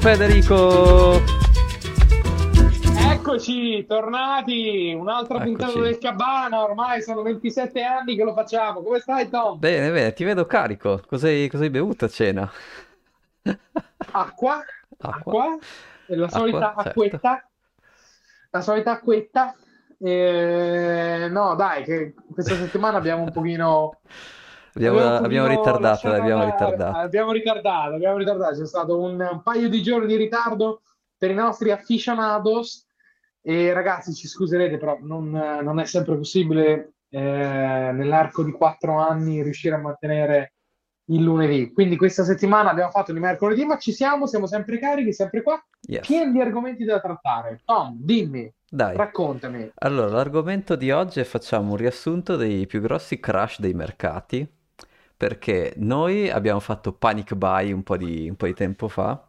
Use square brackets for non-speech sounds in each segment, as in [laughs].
Federico. Eccoci, tornati, un'altra puntata del Cabana, ormai sono 27 anni che lo facciamo. Come stai, Tom? Bene, bene, ti vedo carico. Cos'hai cos'hai bevuto a cena? Acqua, Acqua. acqua, la solita Acqua, certo. acquetta, la solita acquetta. Eh, no, dai, che questa settimana abbiamo un pochino, Abbiamo, abbiamo ritardato, abbiamo andare, ritardato. abbiamo ritardato, abbiamo ritardato. C'è stato un, un paio di giorni di ritardo per i nostri aficionados. E ragazzi, ci scuserete, però non, non è sempre possibile eh, nell'arco di quattro anni riuscire a mantenere il lunedì. Quindi questa settimana abbiamo fatto il mercoledì, ma ci siamo, siamo sempre carichi, sempre qua, Yes. pieni di argomenti da trattare. Tom, dimmi, Dai. raccontami. Allora, l'argomento di oggi è facciamo un riassunto dei più grossi crash dei mercati, perché noi abbiamo fatto panic buy un po' di, un po' di tempo fa,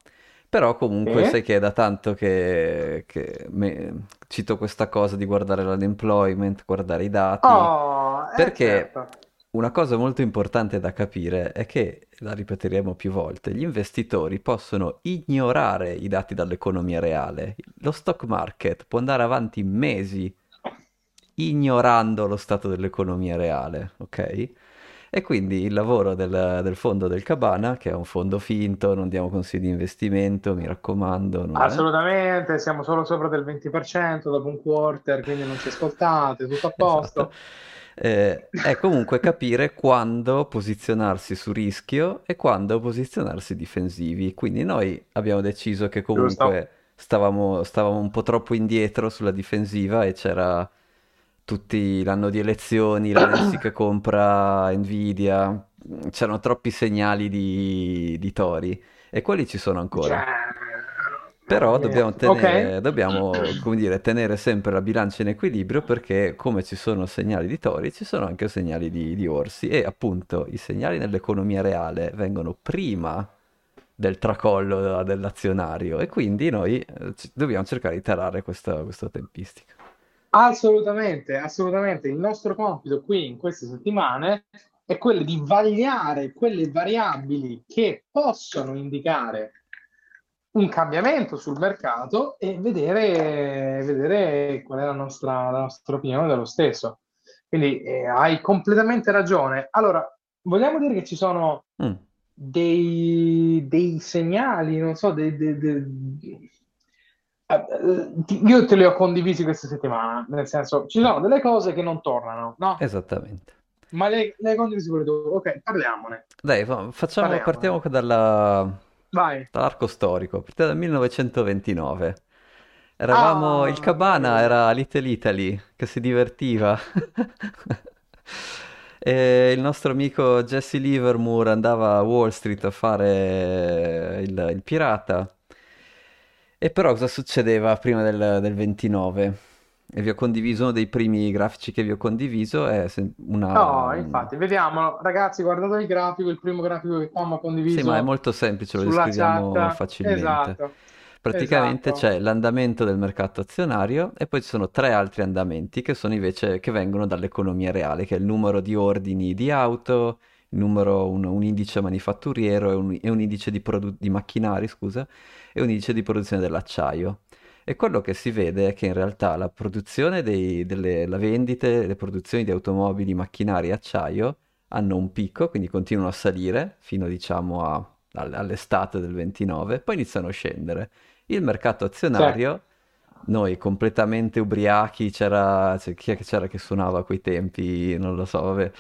però comunque Sì? sai che è da tanto che, che me- cito questa cosa di guardare l'unemployment, guardare i dati, Oh, eh, perché certo. una cosa molto importante da capire è che, la ripeteremo più volte, gli investitori possono ignorare i dati dall'economia reale. Lo stock market può andare avanti mesi ignorando lo stato dell'economia reale, ok? E quindi il lavoro del, del fondo del Cabana, che è un fondo finto, non diamo consigli di investimento, mi raccomando, non è... Assolutamente, siamo solo sopra del 20% dopo un quarter, quindi non ci ascoltate, tutto a posto. Esatto. Eh, è comunque capire quando posizionarsi su rischio e quando posizionarsi difensivi. Quindi noi abbiamo deciso che comunque stavamo, stavamo un po' troppo indietro sulla difensiva e c'era tutti l'anno di elezioni, la Nancy che compra Nvidia, c'erano troppi segnali di, di tori e quelli ci sono ancora. Cioè, Però dobbiamo tenere, Ok. dobbiamo, come dire, tenere sempre la bilancia in equilibrio perché come ci sono segnali di tori, ci sono anche segnali di, di orsi e appunto i segnali nell'economia reale vengono prima del tracollo dell'azionario e quindi noi eh, dobbiamo cercare di tarare questa, questa tempistica. Assolutamente, assolutamente. Il nostro compito qui in queste settimane è quello di vagliare quelle variabili che possono indicare un cambiamento sul mercato e vedere, vedere qual è la nostra, la nostra opinione dello stesso. Quindi eh, hai completamente ragione. Allora, vogliamo dire che ci sono Mm, dei, dei segnali, non so, dei, dei- dei- eh, eh, ti- io te li ho condivisi questa settimana, nel senso, ci sono delle cose che non tornano, no? esattamente. Ma le, le condivisi pure tu. Ok, parliamone, Dai, fa- facciamo, parliamone. partiamo dalla- Vai. dall'arco storico, partiamo dal 1929. Eravamo, il Ah, Cabana bello. era Little Italy che si divertiva. [laughs] E il nostro amico Jesse Livermore andava a Wall Street a fare il, il pirata. E però cosa succedeva prima del, del 29? E vi ho condiviso uno dei primi grafici che vi ho condiviso, è una... No, infatti, vediamolo. Ragazzi, guardate il grafico, il primo grafico che Tom ha Sì, ma è condiviso molto semplice, lo descriviamo chat. facilmente. Esatto, Praticamente esatto. c'è l'andamento del mercato azionario e poi ci sono tre altri andamenti che sono invece che vengono dall'economia reale, che è il numero di ordini di auto, numero, un, un indice manifatturiero e un, e un indice di, produ- di macchinari, scusa, e un indice di produzione dell'acciaio. E quello che si vede è che in realtà la produzione dei, delle la vendite, le produzioni di automobili, macchinari e acciaio hanno un picco, quindi continuano a salire fino diciamo a- all- all'estate del 29, poi iniziano a scendere. Il mercato Sì. azionario, noi completamente ubriachi, c'era, c'è- chi è che c'era che suonava a quei tempi? Non lo so, vabbè.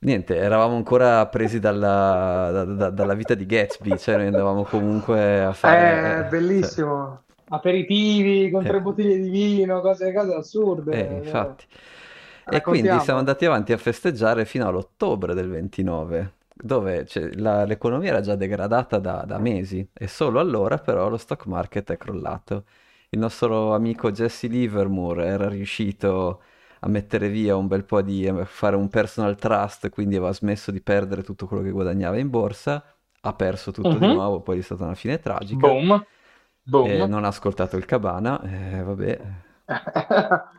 Niente, eravamo ancora presi dalla, da- da- dalla vita di Gatsby, cioè noi andavamo comunque a fare... cioè, bellissimo. Aperitivi con tre eh, bottiglie di vino, cose, cose eh, assurde. infatti. E quindi siamo andati avanti a festeggiare fino all'ottobre del 29, dove cioè, la- l'economia era già degradata da, da mesi e solo allora però lo stock market è crollato. Il nostro amico Jesse Livermore era riuscito a mettere via un bel po' di, a fare un personal trust, quindi aveva smesso di perdere tutto quello che guadagnava in borsa, ha perso tutto di Mhm. nuovo, poi è stata una fine tragica, Boom, e boom. non ha ascoltato il Cabana, e vabbè. [laughs]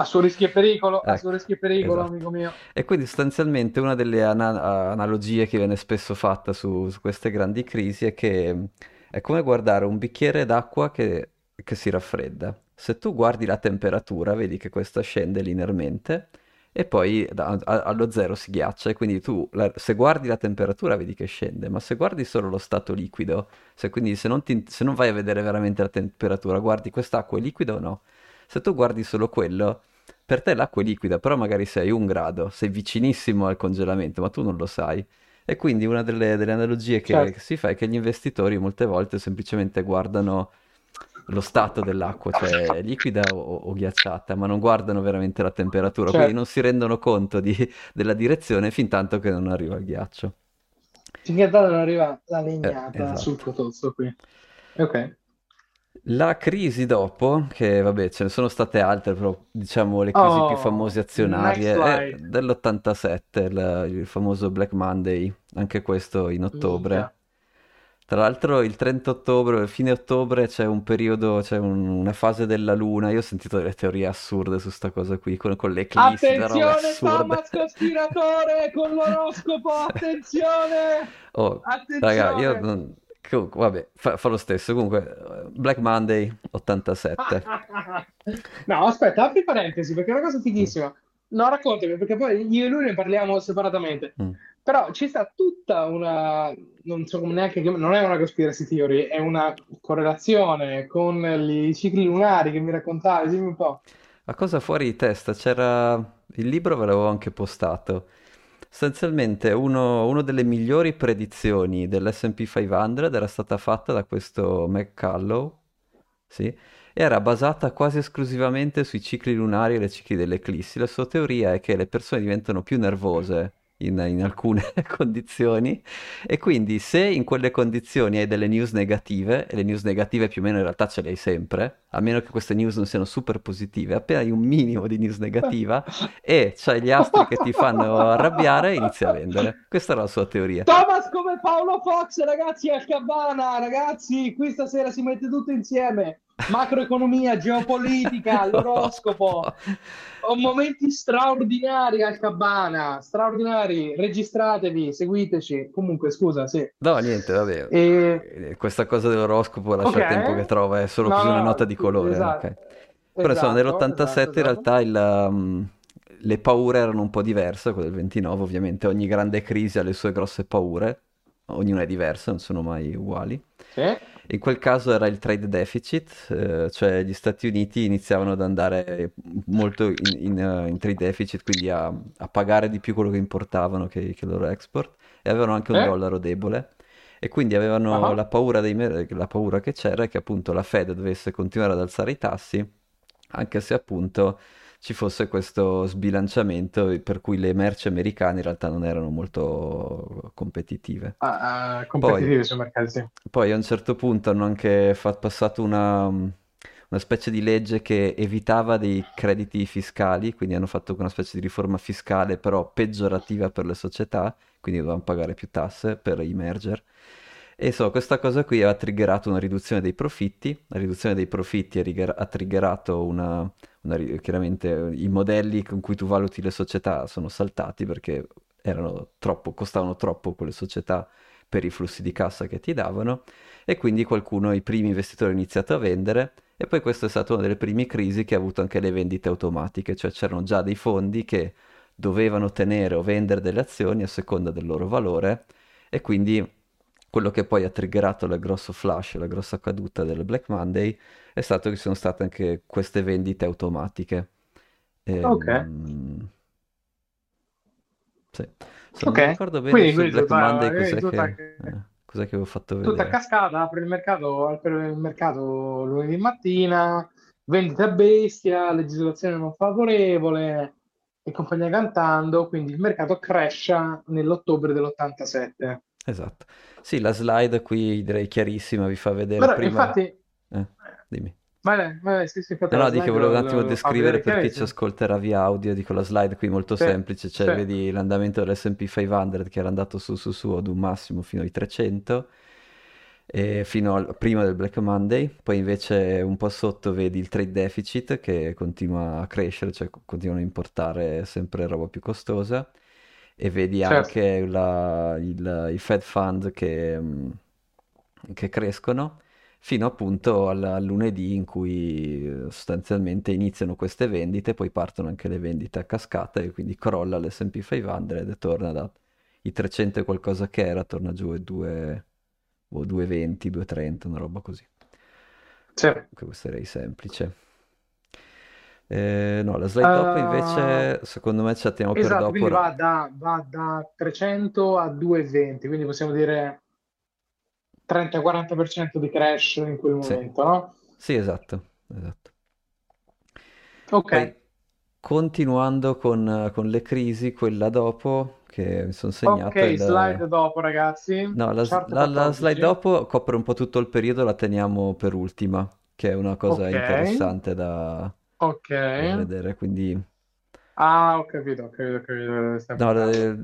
A suo rischio e pericolo, a suo Ecco, rischio e pericolo, esatto. amico mio. E quindi sostanzialmente una delle ana- analogie che viene spesso fatta su, su queste grandi crisi è che È come guardare un bicchiere d'acqua che, che si raffredda. Se tu guardi la temperatura, vedi che questa scende linearmente e poi da- a- allo zero si ghiaccia e quindi tu la- se guardi la temperatura vedi che scende, ma se guardi solo lo stato liquido, se, quindi se non, ti- se non vai a vedere veramente la temperatura, guardi quest'acqua è liquida o no? Se tu guardi solo quello, per te l'acqua è liquida, però magari sei un grado, sei vicinissimo al congelamento, ma tu non lo sai. E quindi una delle, delle analogie che, che Certo. si fa è che gli investitori molte volte semplicemente guardano lo stato dell'acqua, cioè liquida o, o ghiacciata, ma non guardano veramente la temperatura, quindi non Certo. si rendono conto di- della direzione fin tanto che non arriva il ghiaccio. Finché tanto non arriva la Eh, legnata sul esatto. cotozzo qui. Ok. La crisi dopo, che vabbè ce ne sono state altre, però diciamo le crisi più famose Oh, azionarie, è slide. dell'87, il, il famoso Black Monday, anche questo in ottobre. Tra l'altro il 30 ottobre, fine ottobre c'è un periodo, c'è un- una fase della luna, io ho sentito delle teorie assurde su sta cosa qui, con, con le eclissi, Attenzione. Thomas Cospiratore con l'oroscopo, [laughs] attenzione! Oh, raga, io Attenzione! non... comunque, vabbè, fa, fa lo stesso. Comunque, eh, Black Monday 87. [laughs] No, aspetta, apri parentesi perché è una cosa fighissima. No, raccontami, perché poi io e lui ne parliamo separatamente. Mm. Però ci sta tutta una, non so come neanche, non è una conspiracy theory, è una correlazione con i cicli lunari che mi raccontavi, dimmi un po'. La cosa fuori di testa, c'era... Il libro ve l'avevo anche postato. Sostanzialmente una delle migliori predizioni dell'S&P 500 era stata fatta da questo McCullough, sì, era basata quasi esclusivamente sui cicli lunari e le cicli delle eclissi. La sua teoria è che le persone diventano più nervose in, in alcune [laughs] condizioni e quindi se in quelle condizioni hai delle news negative, e le news negative più o meno in realtà ce le hai sempre, a meno che queste news non siano super positive, appena hai un minimo di news negativa [laughs] e c'hai gli astri che ti fanno arrabbiare, inizi a vendere. Questa era la sua teoria. Thomas come Paolo Fox, ragazzi, al Cabana, ragazzi, qui stasera si mette tutto insieme. Macroeconomia, geopolitica, [laughs] l'oroscopo. Ho momenti straordinari al Cabana, straordinari. Registratevi, seguiteci. Comunque, scusa, sì. No, niente, vabbè. E... Eh, Questa cosa dell'oroscopo lascia il tempo che trova, è solo No, così una no, nota di colore, esatto. ok. Però insomma, Esatto, nell'87 esatto, in esatto. realtà il, um, le paure erano un po' diverse, quelle del 29 ovviamente, ogni grande crisi ha le sue grosse paure, ognuna è diversa, non sono mai uguali. Sì. In quel caso era il trade deficit, eh, cioè gli Stati Uniti iniziavano ad andare molto in, in, eh, in trade deficit, quindi a, a pagare di più quello che importavano che, che il loro export, e avevano anche un Sì. dollaro debole. E quindi avevano Ah. la paura, dei la paura che c'era che appunto la Fed dovesse continuare ad alzare i tassi, anche se appunto ci fosse questo sbilanciamento per cui le merci americane in realtà non erano molto competitive. Ah, Poi, competitivi sui mercati, sì. poi a un certo punto hanno anche fatto passato una, una specie di legge che evitava dei crediti fiscali, quindi hanno fatto una specie di riforma fiscale però peggiorativa per le società, quindi dovevano pagare più tasse per i merger. E insomma, questa cosa qui ha triggerato una riduzione dei profitti, la riduzione dei profitti ha, rigger- ha triggerato una, chiaramente eh, i modelli con cui tu valuti le società sono saltati perché troppo, costavano troppo quelle società per i flussi di cassa che ti davano e quindi qualcuno, i primi investitori hanno iniziato a vendere e poi questa è stata una delle prime crisi che ha avuto anche le vendite automatiche, cioè c'erano già dei fondi che dovevano tenere o vendere delle azioni a seconda del loro valore e quindi quello che poi ha triggerato il grosso flash, la grossa caduta del Black Monday è stato che sono state anche queste vendite automatiche. Ok, Ehm, sì. Se non mi ok. ricordo bene Quindi, quindi tutta, Monday cos'è tutta, che, eh, cos'è che avevo fatto tutta a vedere. cascata, apre il mercato, apre il mercato lunedì mattina, vendita a bestia, legislazione non favorevole e compagnia cantando, quindi il mercato cresce nell'ottobre dell'87. Esatto. Sì, la slide qui direi chiarissima, vi fa vedere Però prima... infatti, dimmi. vai, vai, sì, sì, infatti No, no, dico, volevo un attimo descrivere per chi ci ascolterà via audio, dico la slide qui molto Sì, semplice, cioè sì, vedi l'andamento dell'S&P 500 che era andato su su su ad un massimo fino ai 300 e fino al prima del Black Monday, poi invece un po' sotto vedi il trade deficit che continua a crescere, cioè co- continuano a importare sempre roba più costosa e vedi certo. anche la- il, il Fed Fund che, che crescono fino appunto al, al lunedì in cui eh, sostanzialmente iniziano queste vendite, poi partono anche le vendite a cascata e quindi crolla l'S&P 500 e torna dai 300 e qualcosa che era, torna giù a 2, boh, 220, 230, una roba così. Sì. Questo era semplice. Eh, no, la slide dopo invece, Uh, secondo me ci atteniamo per esatto, dopo. quindi ra- va da, va da 300 a 220, quindi possiamo dire 30-40% di crash in quel Sì, momento, no? sì, esatto, esatto. Ok, Poi, continuando con, con le crisi, quella dopo, che mi sono segnato, ok, il... slide dopo ragazzi, No, la, la- la slide 14. dopo copre un po' tutto il periodo, la teniamo per ultima, che è una cosa Ok, interessante da, ok. da vedere. Quindi, Ah, ho capito, ho capito, ho capito no, la,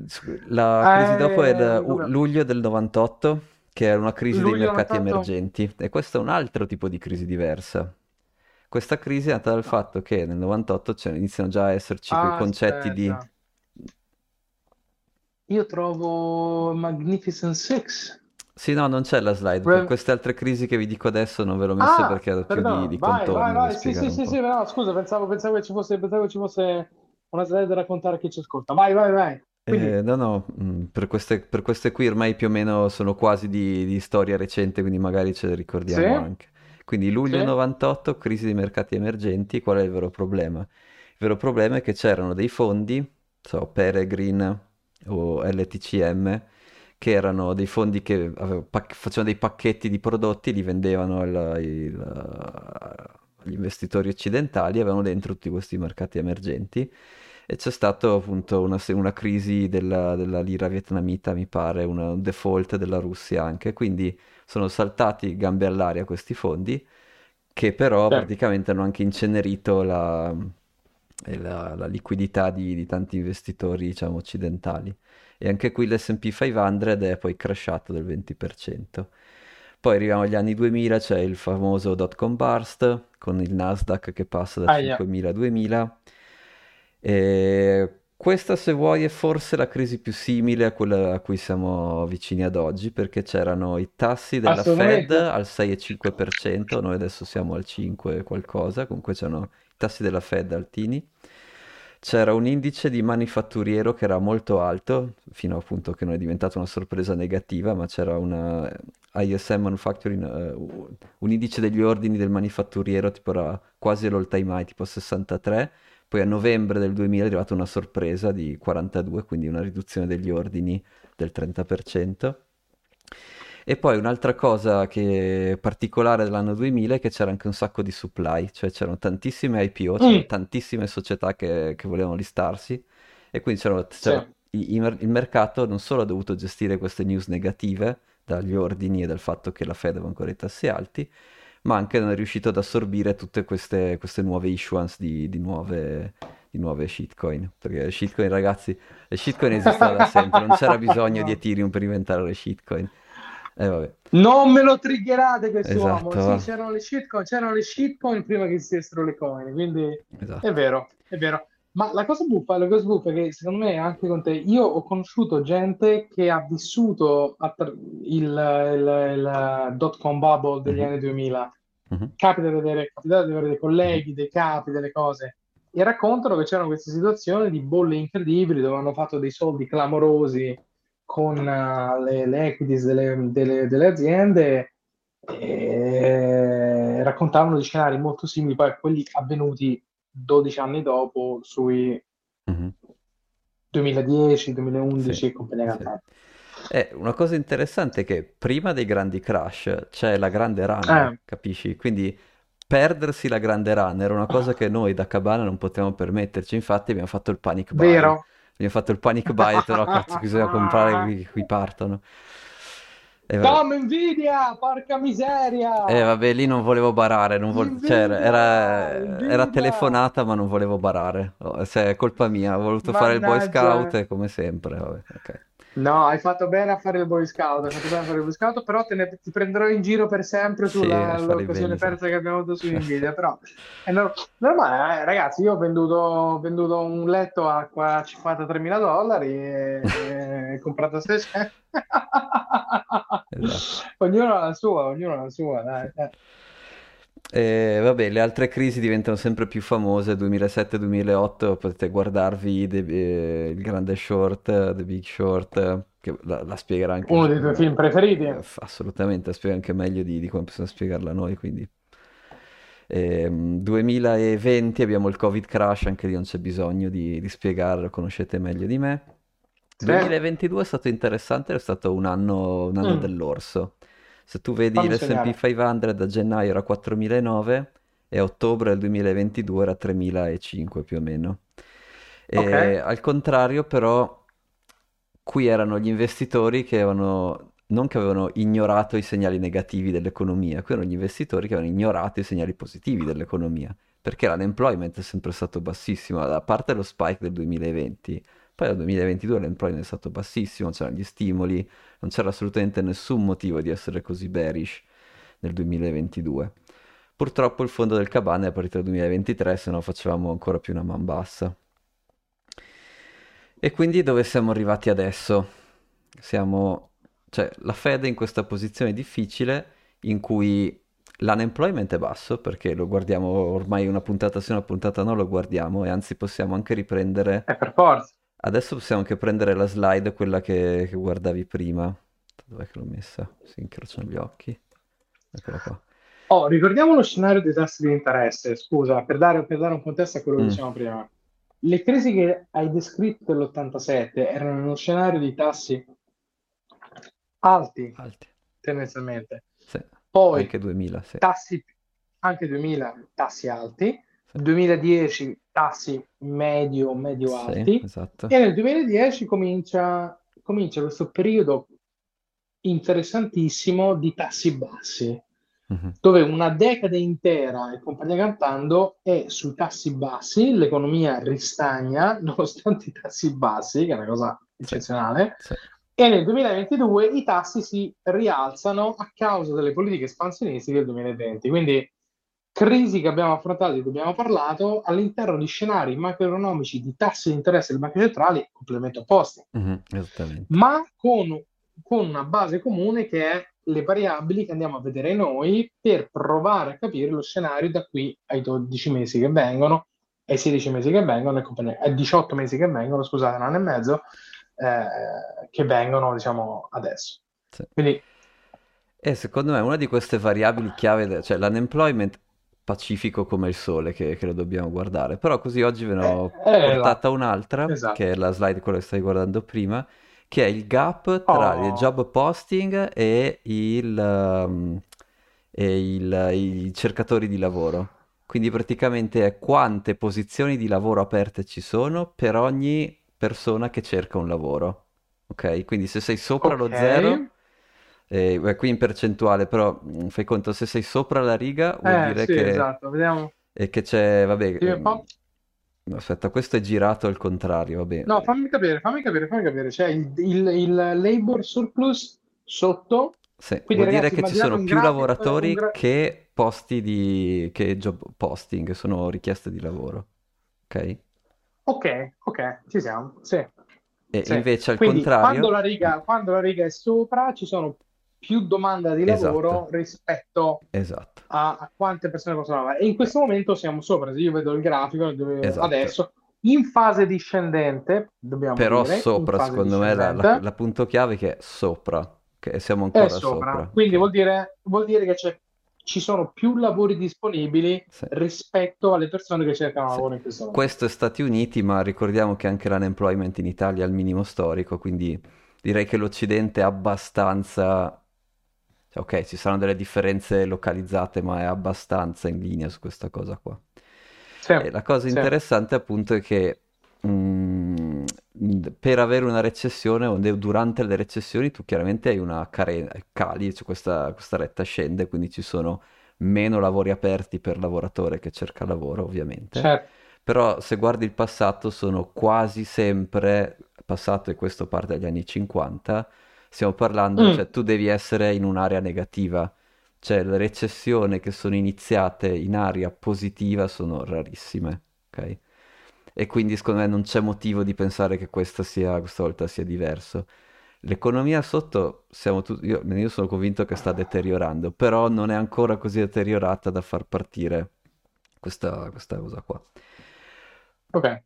la crisi dopo è il Eh, luglio del 98, che è una crisi dei Luglio mercati 98? emergenti, e questo è un altro tipo di crisi diversa. Questa crisi è nata dal No. fatto che nel 98 cioè, iniziano già a esserci quei Ah, concetti di... aspetta. Io trovo Magnificent Six. Sì, no, non c'è la slide. Per Re- queste altre crisi che vi dico adesso non ve l'ho messe Ah, perché era più di, perdono, di vai, vai, contorni da vai. Sì, sì, sì, sì, no, scusa, pensavo, pensavo che ci fosse, pensavo che ci fosse una slide da raccontare a chi ci ascolta. Vai, vai, vai. Quindi, Eh, no, no, mm, per queste, per queste qui ormai più o meno sono quasi di, di storia recente, quindi magari ce le sì, ricordiamo anche. Quindi luglio sì, 98, crisi dei mercati emergenti, qual è il vero problema? Il vero problema è che c'erano dei fondi, so, Peregrine o LTCM, che erano dei fondi che pac- facevano dei pacchetti di prodotti, li vendevano al- il- agli investitori occidentali, avevano dentro tutti questi mercati emergenti e c'è stato appunto una, una crisi della, della lira vietnamita, mi pare, una- un default della Russia anche, quindi sono saltati gambe all'aria questi fondi che però sì, praticamente hanno anche incenerito la, e la- la liquidità di, di tanti investitori, diciamo, occidentali. E anche qui l'S&P 500 è poi crashato del 20%. Poi arriviamo agli anni 2000, c'è il famoso dot-com burst con il Nasdaq che passa da aia. 5.000 a 2.000. E questa, se vuoi, è forse la crisi più simile a quella a cui siamo vicini ad oggi, perché c'erano i tassi della Fed al 6,5%, noi adesso siamo al 5 e qualcosa, comunque c'erano i tassi della Fed altini. C'era un indice di manifatturiero che era molto alto, fino appunto che non è diventata una sorpresa negativa, ma c'era una ISM Manufacturing, eh, un indice degli ordini del manifatturiero, tipo era quasi all'all time high, tipo 63, poi a novembre del 2000 è arrivata una sorpresa di 42, quindi una riduzione degli ordini del 30%. E poi un'altra cosa che è particolare dell'anno 2000 è che c'era anche un sacco di supply, cioè c'erano tantissime IPO, c'erano Mm, tantissime società che, che volevano listarsi e quindi c'erano- sì, c'era- i- i mer- il mercato non solo ha dovuto gestire queste news negative dagli ordini e dal fatto che la Fed aveva ancora i tassi alti, ma anche non è riuscito ad assorbire tutte queste, queste nuove issuance di, di nuove, di nuove shitcoin. Perché le shitcoin, ragazzi, le shitcoin esistono da sempre, non c'era bisogno di Ethereum per inventare le shitcoin. E vabbè, Non me lo triggerate quest'uomo. esatto, Sì, c'erano le shitcoin, c'erano le shitcoin prima che esistessero le coin, quindi è Esatto. vero, è vero. Ma la cosa buffa, la cosa buffa è che secondo me anche con te, io ho conosciuto gente che ha vissuto attra- il, il, il dot-com bubble degli Mhm, anni 2000. mhm. Capita di avere, capita di avere dei colleghi, dei capi, delle cose, e raccontano che c'erano queste situazioni di bolle incredibili dove hanno fatto dei soldi clamorosi con eh, le, le equities delle, delle- delle aziende e raccontavano di scenari molto simili poi a quelli avvenuti 12 anni dopo sui Mhm. 2010, 2011 Sì, e compagnia sì. cantante. Eh, una cosa interessante è che prima dei grandi crash c'è la grande run, Eh, capisci? Quindi perdersi la grande run era una cosa che noi da Cabana non potevamo permetterci, infatti abbiamo fatto il panic buy. vero? Abbiamo fatto il panic buy no, cazzo, bisogna comprare, qui, qui partono. E vabbè. Tom Nvidia, porca miseria! Eh, vabbè, lì non volevo barare, non vol- cioè, era, era- telefonata ma non volevo barare. Oh, se è colpa mia, ho voluto fare il Boy Scout Mannaggia. e come sempre, vabbè, ok. No, hai fatto bene a fare il Boy Scout, hai fatto bene a fare il Boy Scout, però te ne- ti prenderò in giro per sempre Sì, sulla affari l'occasione belli, sì. persa che abbiamo avuto su [laughs] Nvidia, però è nor- normale, eh, ragazzi, io ho venduto, venduto un letto a qua 53 mila dollari e, [laughs] e hai comprato 600. [laughs] esatto. Ognuno ha la sua, ognuno ha la sua, dai. dai. E vabbè, le altre crisi diventano sempre più famose, 2007-2008 potete guardarvi The, eh, il grande short, The Big Short, che la, la spiegherà anche... Uno dei tuoi film preferiti? Eh, assolutamente, la spiega anche meglio di, di come possiamo spiegarla noi, quindi... Eh, 2020 abbiamo il Covid crash, anche lì non c'è bisogno di, di spiegarlo, lo conoscete meglio di me. 2022 è stato interessante, è stato un anno, un anno mm. dell'orso. Se tu vedi Fammi l'S&P 500 a gennaio era 4.009 e a ottobre del 2022 era 3.005 più o meno. Okay. al contrario però qui erano gli investitori che avevano non che avevano ignorato i segnali negativi dell'economia, qui erano gli investitori che avevano ignorato i segnali positivi dell'economia, perché l'unemployment è sempre stato bassissimo, a parte lo spike del 2020, poi nel 2022 l'employment è stato bassissimo, c'erano gli stimoli, non c'era assolutamente nessun motivo di essere così bearish nel 2022. Purtroppo il fondo del Cabana è partito nel 2023, se no facevamo ancora più una man bassa. E quindi dove siamo arrivati adesso? Siamo, cioè, la Fed è in questa posizione difficile in cui l'unemployment è basso, perché lo guardiamo ormai una puntata sì, una puntata no, lo guardiamo e anzi possiamo anche riprendere... È per forza. Adesso possiamo anche prendere la slide, quella che, che guardavi prima. Dov'è che l'ho messa? Si incrociano gli occhi. Eccola qua. Oh, ricordiamo lo scenario dei tassi di interesse, scusa, per dare, per dare un contesto a quello che mm. dicevamo prima. Le crisi che hai descritto dell'87 erano uno scenario di tassi alti, alti. tendenzialmente. Sì. Poi anche 2000, sì. tassi, anche 2000 tassi alti, 2010 tassi medio, medio alti sì, esatto. e nel 2010 comincia, comincia questo periodo interessantissimo di tassi bassi, uh-huh. dove una decade intera e compagnia cantando è sui tassi bassi, l'economia ristagna [laughs] nonostante i tassi bassi, che è una cosa eccezionale, sì. e nel 2022 i tassi si rialzano a causa delle politiche espansionistiche del 2020. Quindi crisi che abbiamo affrontato, di cui abbiamo parlato, all'interno di scenari macroeconomici di tassi di interesse delle banche centrali completamente opposti, mm-hmm, ma con, con, una base comune che è le variabili che andiamo a vedere noi per provare a capire lo scenario da qui ai 12 mesi che vengono, ai 16 mesi che vengono, ai 18 mesi che vengono, scusate, un anno e mezzo, eh, che vengono, diciamo, adesso. Sì. Quindi e secondo me una di queste variabili chiave, cioè l'unemployment pacifico come il sole che, che lo dobbiamo guardare. Però così oggi ve ne ho eh, portata un'altra, esatto. che è la slide quella che stai guardando prima, che è il gap tra oh. il job posting e, il, um, e il, i cercatori di lavoro. Quindi praticamente è quante posizioni di lavoro aperte ci sono per ogni persona che cerca un lavoro. Ok? Quindi se sei sopra okay. lo zero eh, qui in percentuale, però mm, fai conto, se sei sopra la riga vuol eh, dire sì, che... esatto, vediamo. E che c'è, vabbè... Sì. Mm, aspetta, questo è girato al contrario, vabbè. No, fammi capire, fammi capire, fammi capire. C'è il, il, il labor surplus sotto. Sì, Quindi, vuol ragazzi, dire che ci sono più grafico, lavoratori gra... che posti di... che job posting, sono richieste di lavoro. Ok? Ok, ok, ci siamo, sì. E sì. invece al Quindi, contrario... Quando la, riga, quando la riga è sopra ci sono più domanda di lavoro esatto. rispetto esatto. A, a, quante persone possono lavorare. E in questo momento siamo sopra, se io vedo il grafico esatto. adesso, in fase discendente, dobbiamo Però dire, sopra, secondo me, la, la, la, punto chiave che è sopra, che siamo ancora sopra. sopra. Quindi vuol dire, vuol dire che ci sono più lavori disponibili sì. rispetto alle persone che cercano sì. lavoro in questo momento. Questo è Stati Uniti, ma ricordiamo che anche l'unemployment in Italia è al minimo storico, quindi direi che l'Occidente è abbastanza cioè, ok, ci saranno delle differenze localizzate, ma è abbastanza in linea su questa cosa qua. Sì, la cosa sì. interessante appunto è che mh, mm, per avere una recessione o durante le recessioni tu chiaramente hai una care- cali, cioè questa, questa retta scende, quindi ci sono meno lavori aperti per lavoratore che cerca lavoro ovviamente. Certo. Però se guardi il passato sono quasi sempre, passato e questo parte dagli anni 50, Stiamo parlando, mm. cioè tu devi essere in un'area negativa, cioè le recessioni che sono iniziate in area positiva sono rarissime, ok? E quindi secondo me non c'è motivo di pensare che questa, sia, questa volta sia diverso. l'economia sotto, siamo tutti, io, io sono convinto che sta deteriorando, però non è ancora così deteriorata da far partire questa, questa cosa qua. Ok.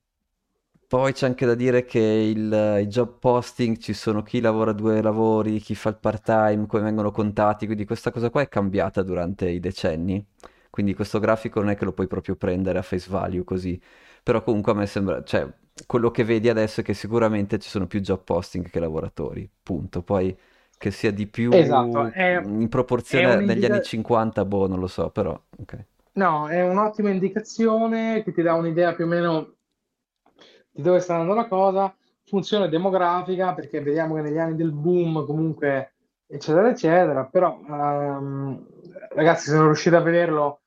Poi c'è anche da dire che il, i job posting ci sono chi lavora due lavori, chi fa il part-time, come vengono contati, quindi questa cosa qua è cambiata durante i decenni. Quindi questo grafico non è che lo puoi proprio prendere a face value così, però comunque a me sembra, cioè, quello che vedi adesso è che sicuramente ci sono più job posting che lavoratori, punto. Poi che sia di più Esatto, è, in proporzione negli anni un'indica- 50, boh, non lo so, però ok. no, è un'ottima indicazione che ti dà un'idea più o meno di dove sta andando la cosa. Funzione demografica, perché vediamo che negli anni del boom, comunque, eccetera, eccetera. Però, ehm, ragazzi, se non riuscite a vederlo,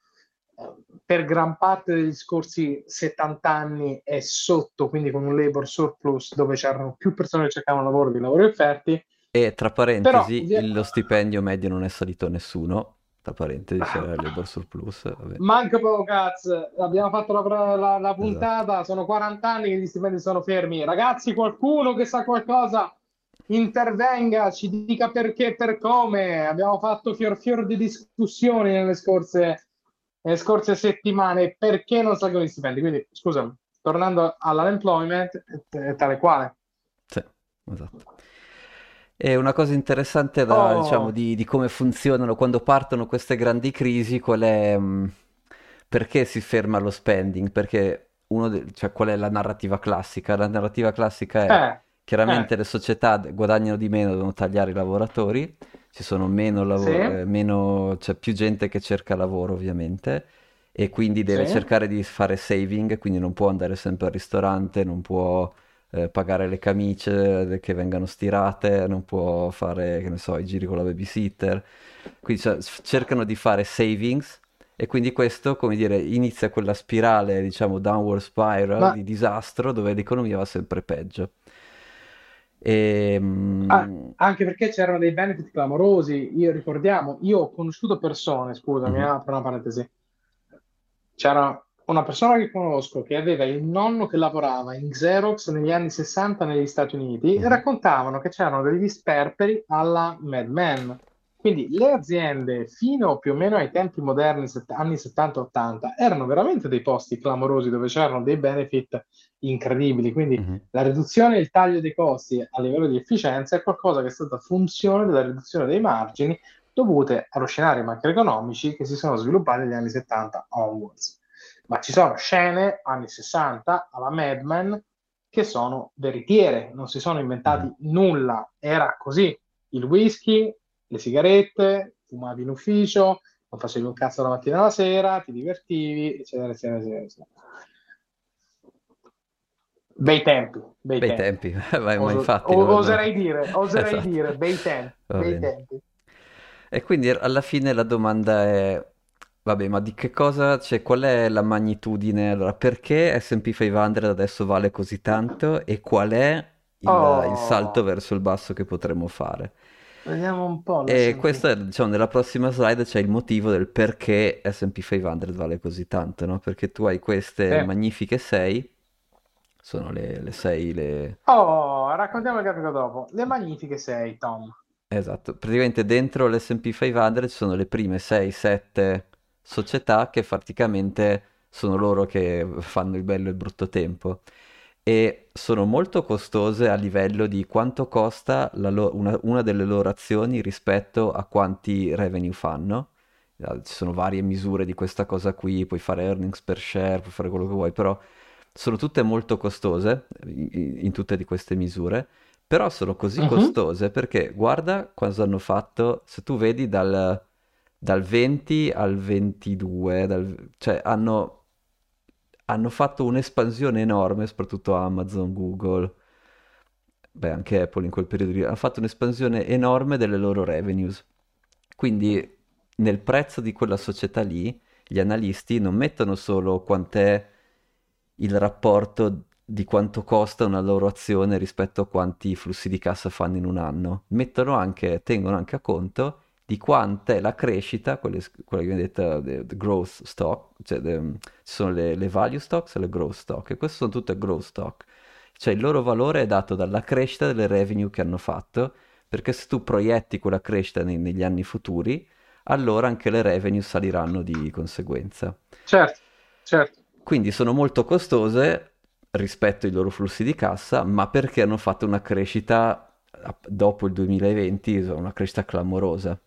eh, per gran parte degli scorsi 70 anni è sotto, quindi con un labor surplus dove c'erano più persone che cercavano lavoro di lavori offerti. E tra Però, parentesi, il- lo stipendio medio non è salito a nessuno, tra parentesi c'era il labor surplus, vabbè, Manca poco cazzo, abbiamo fatto la, la- la esatto. puntata, sono 40 anni che gli stipendi sono fermi. Ragazzi, qualcuno che sa qualcosa intervenga, ci dica perché per come. Abbiamo fatto fior fior di discussioni nelle scorse, nelle scorse settimane perché non salgono gli stipendi. Quindi, scusami, tornando all'unemployment, è tale quale. Sì, esatto. E una cosa interessante da, diciamo, Oh, di, di come funzionano quando partono queste grandi crisi, qual è, mh, perché si ferma lo spending? Perché uno de- cioè, qual è la narrativa classica? La narrativa classica è eh, eh, chiaramente le società guadagnano di meno, devono tagliare i lavoratori, ci sono meno sì, lavo- eh, meno, c'è più gente che cerca lavoro ovviamente e quindi sì, deve cercare di fare saving, quindi non può andare sempre al ristorante, non può eh, pagare le camicie che vengano stirate, non può fare, che ne so, i giri con la babysitter. Quindi cioè, cercano di fare savings e quindi questo, come dire, inizia quella spirale, diciamo, downward spiral ma di disastro dove l'economia va sempre peggio. E, Ah, mm, anche perché c'erano dei benefit clamorosi. Io ricordiamo, io ho conosciuto persone, scusami, eh, mhm, apro una parentesi. C'era una persona che conosco che aveva il nonno che lavorava in Xerox negli anni 60 negli Stati Uniti mhm, raccontavano che c'erano degli sperperi alla Mad Men. Quindi le aziende, fino più o meno ai tempi moderni, set- anni 70-80, erano veramente dei posti clamorosi dove c'erano dei benefit incredibili. Quindi mhm, la riduzione e il taglio dei costi a livello di efficienza è qualcosa che è stata funzione della riduzione dei margini dovute allo scenari macroeconomici che si sono sviluppati negli anni 70 onwards. Ma ci sono scene, anni 60, alla Mad Men, che sono veritiere, non si sono inventati nulla, era così. Il whisky, le sigarette, fumavi in ufficio, non facevi un cazzo la mattina alla sera, ti divertivi, eccetera, eccetera, eccetera. eccetera. Bei tempi, bei Bei tempi. tempi, [laughs] ma Oso- infatti o- oserei dire, oserei Esatto, dire, bei tempi, bei tempi. E quindi alla fine la domanda è, vabbè, ma di che cosa, cioè qual è la magnitudine? Allora, perché S&P 500 adesso vale così tanto e qual è il, il salto Oh, verso il basso che potremo fare? vediamo un po' E questo è, diciamo, nella prossima slide c'è il motivo del perché S&P 500 vale così tanto, no? Perché tu hai queste magnifiche 6, sono le, le 6, le... Oh, raccontiamo il grafico dopo. Le magnifiche 6, Tom. Esatto, praticamente dentro l'S&P 500 ci sono le prime 6-7 società che praticamente sono loro che fanno il bello e il brutto tempo e sono molto costose a livello di quanto costa lo- una, una delle loro azioni rispetto a quanti revenue fanno. Eh, Ci sono varie misure di questa cosa qui, puoi fare earnings per share, puoi fare quello che vuoi, però sono tutte molto costose in, in tutte di queste misure. Però sono così Mhm. costose perché guarda cosa hanno fatto, se tu vedi dal, dal 20 al 22, dal- cioè hanno, hanno fatto un'espansione enorme, soprattutto Amazon, Google, beh anche Apple in quel periodo hanno fatto un'espansione enorme delle loro revenues. Quindi nel prezzo di quella società lì, gli analisti non mettono solo quant'è il rapporto di quanto costa una loro azione rispetto a quanti flussi di cassa fanno in un anno. Mettono anche, tengono anche a conto di quanta è la crescita, quelle, quella che viene detta the, the growth stock, cioè the- ci sono le, le value stocks e le growth stock, e queste sono tutte growth stock. cioè il loro valore è dato dalla crescita delle revenue che hanno fatto, perché se tu proietti quella crescita nei- negli anni futuri, allora anche le revenue saliranno di conseguenza. Certo, certo. Quindi sono molto costose rispetto ai loro flussi di cassa, ma perché hanno fatto una crescita dopo il 2020, una crescita clamorosa.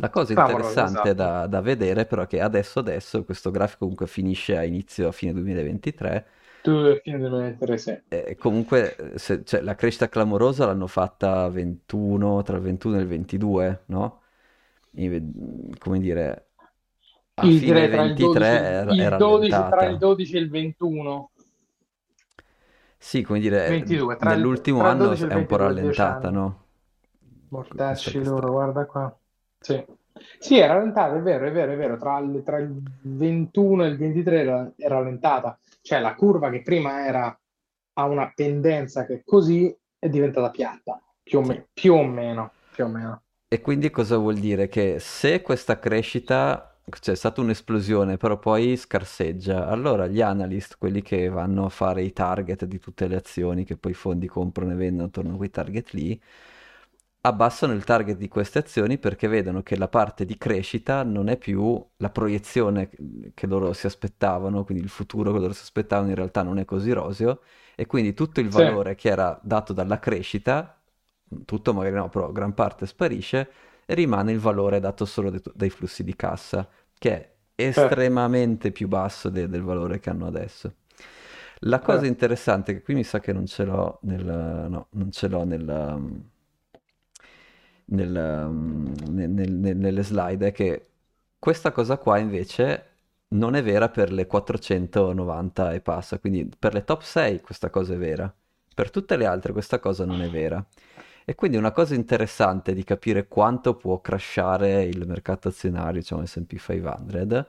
La cosa interessante esatto. da, da vedere però è che adesso, adesso, questo grafico comunque finisce a inizio, a fine 2023, Tu alla fine devi mettere sì. e comunque eh, se- cioè, la crescita clamorosa l'hanno fatta 21, tra il 21 e il 22, no? In- come dire, a Il, fine direi tra il 12, 23 era, il era 12 tra il rallentata. 12 e il 21. Sì, come dire, 22, tra nell'ultimo tra anno 12 il è un po' 22, 10 rallentata, no? Mortacci loro, guarda qua. Sì. Sì, è rallentata, è vero, è vero, è vero. Tra il, tra il 21 e il 23 era- è rallentata. Cioè la curva che prima era a una pendenza che così è diventata piatta, più o, me- più o meno, più o meno. E quindi cosa vuol dire? Che se questa crescita, c'è stata un'esplosione, però poi scarseggia, allora gli analyst, quelli che vanno a fare i target di tutte le azioni che poi i fondi comprano e vendono attorno a quei target lì, abbassano il target di queste azioni perché vedono che la parte di crescita non è più la proiezione che loro si aspettavano, quindi il futuro che loro si aspettavano in realtà non è così roseo e quindi tutto il Sì, valore che era dato dalla crescita, tutto magari no, però gran parte sparisce e rimane il valore dato solo dai dai flussi di cassa, che è estremamente più basso de- del valore che hanno adesso. La cosa certo. interessante, che qui mi sa che non ce l'ho nel, no, non ce l'ho nel, nel, nel- nel- nelle slide, è che questa cosa qua invece non è vera per le 490 e passa, quindi per le top 6 questa cosa è vera, per tutte le altre questa cosa non è vera. E quindi una cosa interessante di capire quanto può crashare il mercato azionario, diciamo S&P 500,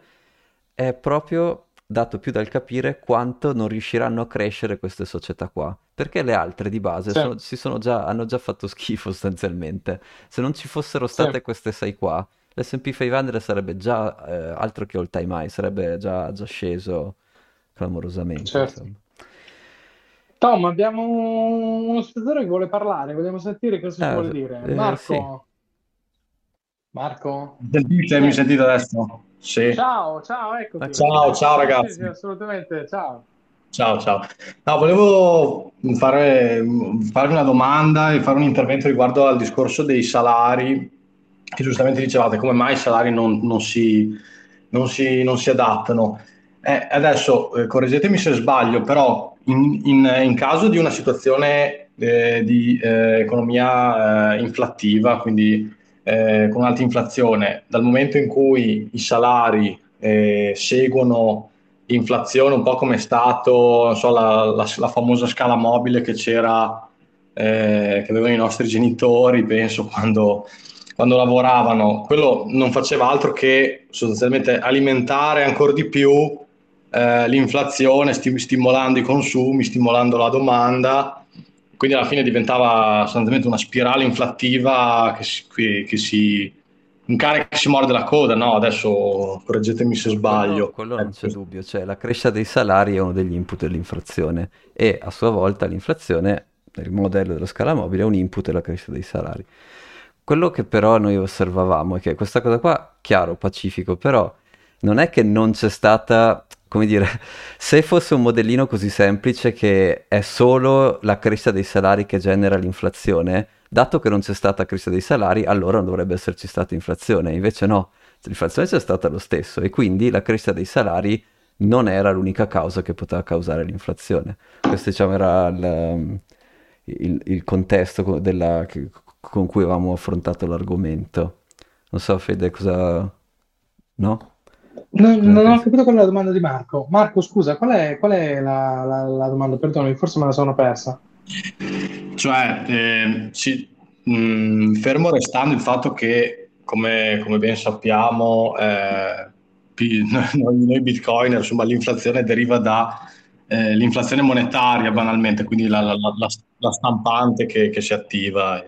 è proprio dato più dal capire quanto non riusciranno a crescere queste società qua, perché le altre di base Sì, sono- si sono già, hanno già fatto schifo [laughs] sostanzialmente. Se non ci fossero sì, state queste sei qua, l'S&P 500 sarebbe già eh, altro che all time high, sarebbe già, già sceso clamorosamente, certo. insomma. Tom, abbiamo uno spettatore che vuole parlare, vogliamo sentire cosa ci Ah, vuole dire. eh, sì. Marco, Marco? Mi sentite? Chi Mi sentite adesso? Sì. Ciao, ciao, eccoti. Ecco. Ciao, ciao Sì, sì, ragazzi. sì, assolutamente, ciao. Ciao, ciao. No, volevo fare, farvi una domanda e fare un intervento riguardo al discorso dei salari, che giustamente dicevate come mai i salari non, non si, non si, non si adattano. Eh, adesso, eh, correggetemi se sbaglio, però in, in- in caso di una situazione eh, di eh, economia eh, inflattiva, quindi eh, con alta inflazione, dal momento in cui i salari eh, seguono inflazione, un po' come è stato, so, la, la- la famosa scala mobile che c'era, eh, che avevano i nostri genitori, penso, quando, quando lavoravano. Quello non faceva altro che sostanzialmente alimentare ancora di più eh, l'inflazione, sti- stimolando i consumi, stimolando la domanda. Quindi alla fine diventava sostanzialmente una spirale inflattiva che si, che- che si un cane che si morde la coda, no? Adesso correggetemi se Quello, sbaglio. quello non c'è dubbio, cioè la crescita dei salari è uno degli input dell'inflazione e a sua volta l'inflazione, il modello della scala mobile, è un input della crescita dei salari. Quello che però noi osservavamo è che questa cosa qua, chiaro, pacifico, però non è che non c'è stata, come dire, se fosse un modellino così semplice che è solo la crescita dei salari che genera l'inflazione, dato che non c'è stata crescita dei salari, allora non dovrebbe esserci stata inflazione. Invece no, l'inflazione c'è stata lo stesso e quindi la crescita dei salari non era l'unica causa che poteva causare l'inflazione. Questo diciamo era il, il- il contesto co- della- con cui avevamo affrontato l'argomento. Non so, Fede, cosa... No? Non, non ho capito qual è la domanda di Marco. Marco, scusa, qual è, qual è la, la- la domanda? Perdonami, forse me la sono persa. Cioè, eh, ci- mh, fermo restando il fatto che, come, come ben sappiamo, eh, [laughs] noi, bitcoiner, insomma, l'inflazione deriva dall'inflazione monetaria, banalmente, quindi la, la- la- la stampante che, che si attiva,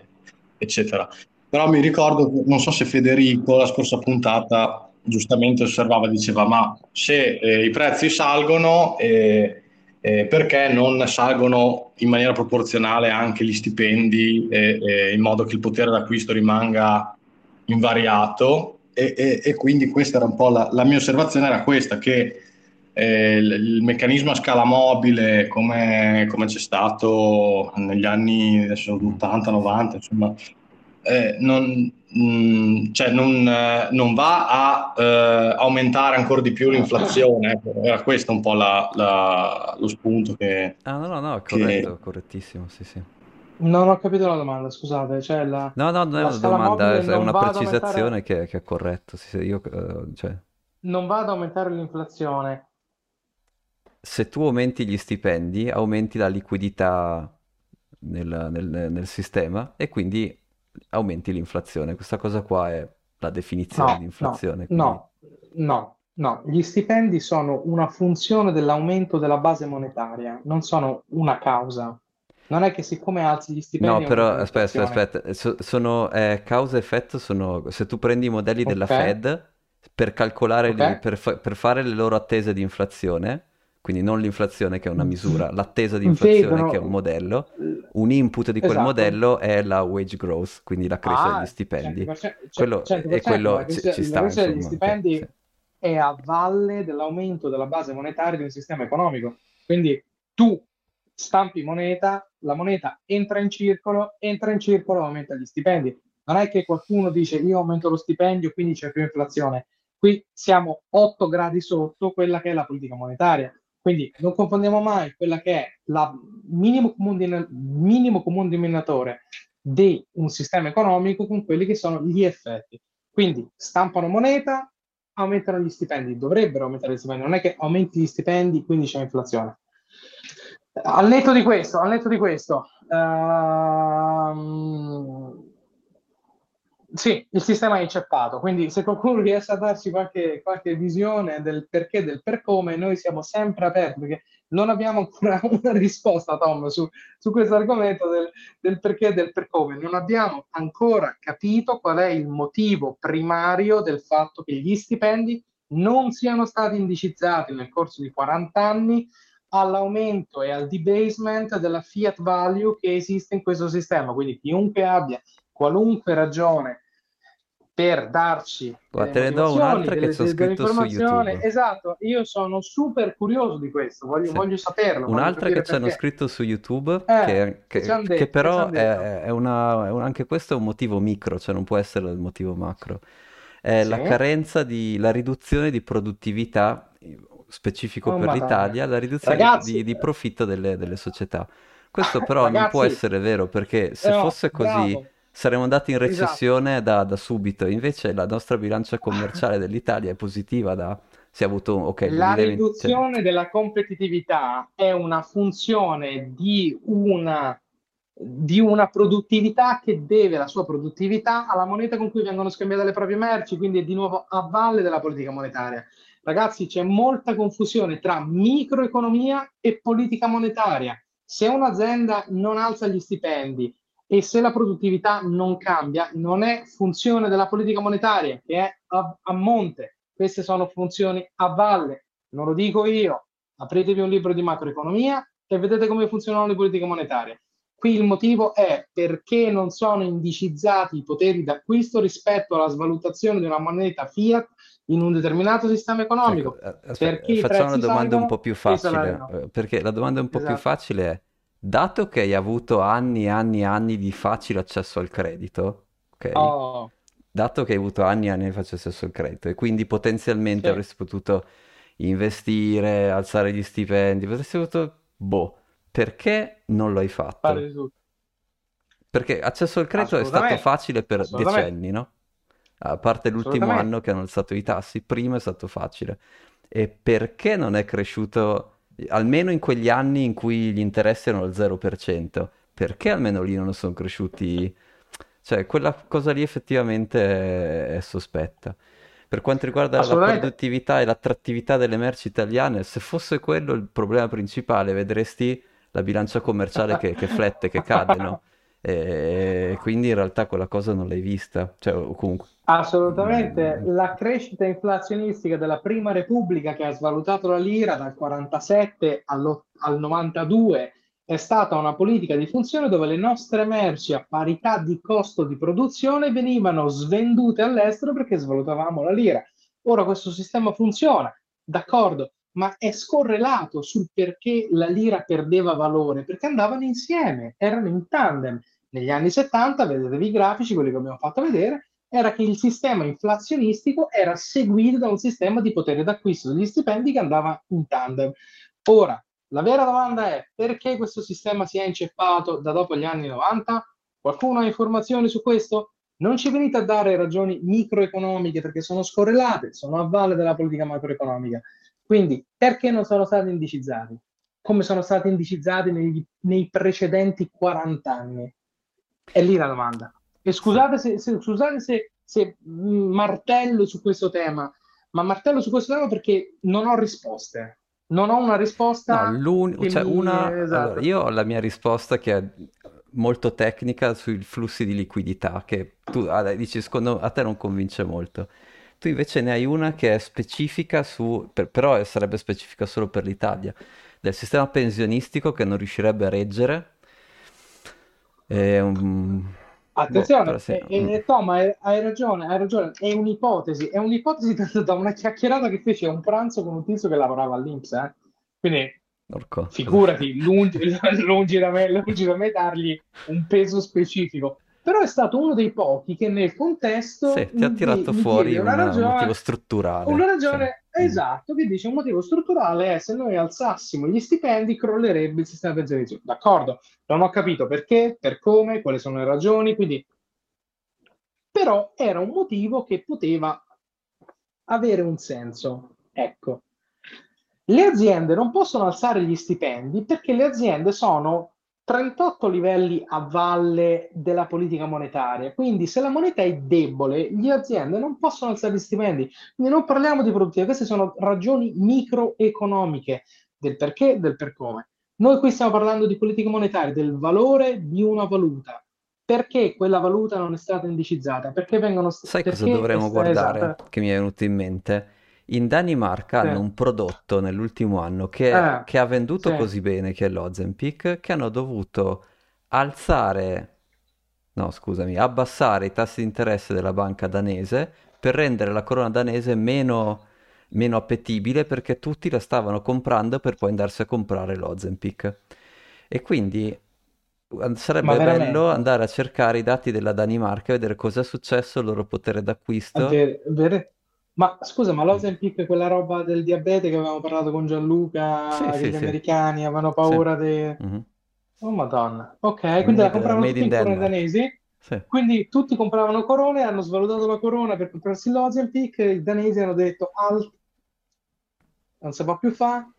eccetera. Però mi ricordo, non so se Federico, la scorsa puntata, giustamente osservava, diceva, ma se eh, i prezzi salgono, eh, eh, perché non salgono in maniera proporzionale anche gli stipendi eh, eh, in modo che il potere d'acquisto rimanga invariato? E, e, e quindi questa era un po' la, la mia osservazione era questa che eh, il, il, meccanismo a scala mobile come, come c'è stato negli anni 80-90 insomma non, mh, mm, cioè non, eh, non, va a eh, aumentare ancora di più l'inflazione. Era questo un po' la, la, lo spunto che... Ah no, no, no, corretto, che... correttissimo, sì, sì. Non ho capito la domanda, scusate. Cioè la, no, no, non è una domanda, è una precisazione aumentare... che, che, è corretto. Sì, sì, io, uh, cioè... Non va ad aumentare l'inflazione. Se tu aumenti gli stipendi, aumenti la liquidità nel, nel, nel sistema e quindi aumenti l'inflazione. Questa cosa qua è la definizione no, di inflazione. No, quindi... no, no, gli stipendi sono una funzione dell'aumento della base monetaria, non sono una causa. Non è che siccome alzi gli stipendi... No, però aspetta, aspetta, aspetta. So, sono eh, causa e effetto, sono... se tu prendi i modelli della okay. Fed per calcolare, okay. per, fa... per fare le loro attese di inflazione, quindi non l'inflazione che è una misura, l'attesa di inflazione Vedono... che è un modello, un input di quel esatto. modello è la wage growth, quindi la crescita ah, degli stipendi. 100%, quello, 100%, e quello ci, ci sta. La crescita degli stipendi sì. è a valle dell'aumento della base monetaria del sistema economico. Quindi tu stampi moneta, la moneta entra in circolo, entra in circolo, aumenta gli stipendi. Non è che qualcuno dice io aumento lo stipendio, quindi c'è più inflazione. Qui siamo 8 gradi sotto quella che è la politica monetaria quindi non confondiamo mai quella che è il minimo comune, denominatore di un sistema economico con quelli che sono gli effetti. Quindi stampano moneta, aumentano gli stipendi, dovrebbero aumentare gli stipendi, non è che aumenti gli stipendi, quindi c'è inflazione. Al netto di questo, al netto di questo, uh, sì, il sistema è inceppato, quindi se qualcuno riesce a darci qualche, qualche visione del perché del per come, noi siamo sempre aperti, perché non abbiamo ancora [laughs] una risposta, Tom, su, su questo argomento del, del perché e del per come. Non abbiamo ancora capito qual è il motivo primario del fatto che gli stipendi non siano stati indicizzati nel corso di 40 anni all'aumento e al debasement della fiat value che esiste in questo sistema. Quindi chiunque abbia qualunque ragione per darci Guarda, te ne do un'altra che sono scritto su YouTube. Esatto, io sono super curioso di questo, voglio, sì. voglio saperlo. Un'altra voglio che ci hanno scritto su YouTube, eh, che, che, che, detto, che, però è, è, una, è un, anche questo è un motivo micro, cioè non può essere il motivo macro. È sì. la carenza di, la riduzione di produttività specifico oh, per madonna. l'Italia, la riduzione Ragazzi, di, di, profitto delle, delle società. Questo [laughs] però Ragazzi, non può essere vero perché se no, fosse così... Bravo saremmo andati in esatto. recessione esatto. da, da, subito. Invece la nostra bilancia commerciale dell'Italia è positiva da... Si è avuto, okay, la 2020... riduzione della competitività è una funzione di una, di una produttività che deve la sua produttività alla moneta con cui vengono scambiate le proprie merci, quindi è di nuovo a valle della politica monetaria. Ragazzi, c'è molta confusione tra microeconomia e politica monetaria. Se un'azienda non alza gli stipendi, e se la produttività non cambia, non è funzione della politica monetaria che è a, a monte, queste sono funzioni a valle, non lo dico io, apritevi un libro di macroeconomia e vedete come funzionano le politiche monetarie. Qui il motivo è perché non sono indicizzati i poteri d'acquisto rispetto alla svalutazione di una moneta fiat in un determinato sistema economico. Ecco, aspetta, facciamo una domanda salgono, un po' più facile, no. perché la domanda un po' esatto. più facile è dato che hai avuto anni e anni e anni di facile accesso al credito, ok? Oh. Dato che hai avuto anni e anni di facile accesso al credito e quindi potenzialmente sì. avresti potuto investire, alzare gli stipendi, avresti avuto, boh, perché non lo hai fatto? Perché accesso al credito è stato facile per decenni, no? A parte l'ultimo anno che hanno alzato i tassi, prima è stato facile. E perché non è cresciuto almeno in quegli anni in cui gli interessi erano al 0%, perché almeno lì non sono cresciuti? Cioè, quella cosa lì effettivamente è, è sospetta. Per quanto riguarda la produttività e l'attrattività delle merci italiane, se fosse quello il problema principale, vedresti la bilancia commerciale che, che flette, che cade, no? [laughs] E quindi in realtà quella cosa non l'hai vista, cioè comunque. Assolutamente, la crescita inflazionistica della Prima Repubblica che ha svalutato la lira dal 47 al 92 è stata una politica di funzione dove le nostre merci a parità di costo di produzione venivano svendute all'estero perché svalutavamo la lira. Ora questo sistema funziona, d'accordo, ma è scorrelato sul perché la lira perdeva valore, perché andavano insieme, erano in tandem negli anni 70, vedetevi i grafici, quelli che abbiamo fatto vedere, era che il sistema inflazionistico era seguito da un sistema di potere d'acquisto degli stipendi che andava in tandem. Ora, la vera domanda è perché questo sistema si è inceppato da dopo gli anni 90? Qualcuno ha informazioni su questo? Non ci venite a dare ragioni microeconomiche perché sono scorrelate, sono a valle della politica macroeconomica. Quindi, perché non sono stati indicizzati? Come sono stati indicizzati negli, nei precedenti 40 anni? È lì la domanda. E scusate se, se, scusate se, se martello su questo tema, ma martello su questo tema perché non ho risposte. Non ho una risposta. No, cioè mi... una... esatto. allora, io ho la mia risposta che è molto tecnica sui flussi di liquidità, che tu dici, secondo a te non convince molto. Tu invece ne hai una che è specifica su, per, però sarebbe specifica solo per l'Italia, del sistema pensionistico che non riuscirebbe a reggere è un... Attenzione, boh, se... eh, eh, Tom, hai, hai, ragione, hai ragione, è un'ipotesi, è un'ipotesi [laughs] da una chiacchierata che fece a un pranzo con un tizio che lavorava all'Inps, eh? quindi Orco. figurati, lungi, [laughs] lungi, da me, lungi da me dargli un peso specifico, però è stato uno dei pochi che nel contesto sì, ti ha tirato mi, fuori un ragione, motivo strutturale. Una ragione, sì. esatto, che dice un motivo strutturale è se noi alzassimo gli stipendi crollerebbe il sistema pensionistico. D'accordo, non ho capito perché, per come, quali sono le ragioni, quindi... Però era un motivo che poteva avere un senso. Ecco. Le aziende non possono alzare gli stipendi perché le aziende sono 38 livelli a valle della politica monetaria. Quindi, se la moneta è debole, le aziende non possono alzare gli stipendi. Quindi, non parliamo di produttività, queste sono ragioni microeconomiche del perché e del per come. Noi qui stiamo parlando di politica monetaria, del valore di una valuta. Perché quella valuta non è stata indicizzata? Perché vengono. Sai cosa dovremmo guardare? Esatto. Che mi è venuto in mente? In Danimarca sì. hanno un prodotto nell'ultimo anno che, eh, che ha venduto sì. così bene, che è l'Ozempic, che hanno dovuto alzare, no scusami, abbassare i tassi di interesse della banca danese per rendere la corona danese meno, meno appetibile perché tutti la stavano comprando per poi andarsi a comprare l'Ozempic. E quindi sarebbe bello andare a cercare i dati della Danimarca e vedere cosa è successo al loro potere d'acquisto. Ver- ver- ma scusa, ma l'Ozempic è quella roba del diabete che avevamo parlato con Gianluca, Sì, che sì, gli sì, americani avevano paura di... Mhm. Oh Madonna. Ok, quindi la Made, compravano made tutti in corone danesi, quindi tutti compravano corone, hanno svalutato la corona per comprarsi l'Ozempic, i danesi hanno detto alt, non si può più fare.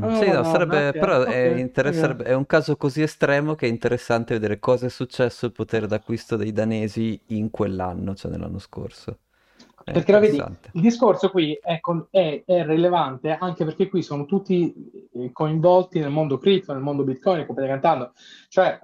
Oh sì, no, sarebbe, ok, però è, ok, interesserebbe- ok. è un caso così estremo che è interessante vedere cosa è successo al potere d'acquisto dei danesi in quell'anno, cioè nell'anno scorso. È Perché la vedi, il discorso qui è, con- è- è rilevante anche perché qui sono tutti eh, coinvolti nel mondo cripto, nel mondo Bitcoin, e compagnia cantando. Cioè,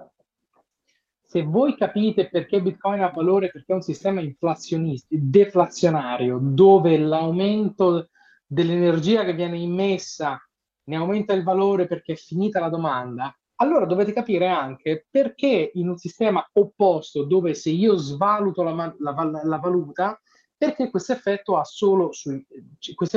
se voi capite perché Bitcoin ha valore, perché è un sistema inflazionistico, deflazionario, dove l'aumento dell'energia che viene immessa ne aumenta il valore perché è finita la domanda, allora dovete capire anche perché in un sistema opposto, dove se io svaluto la, la la valuta, perché questo effetto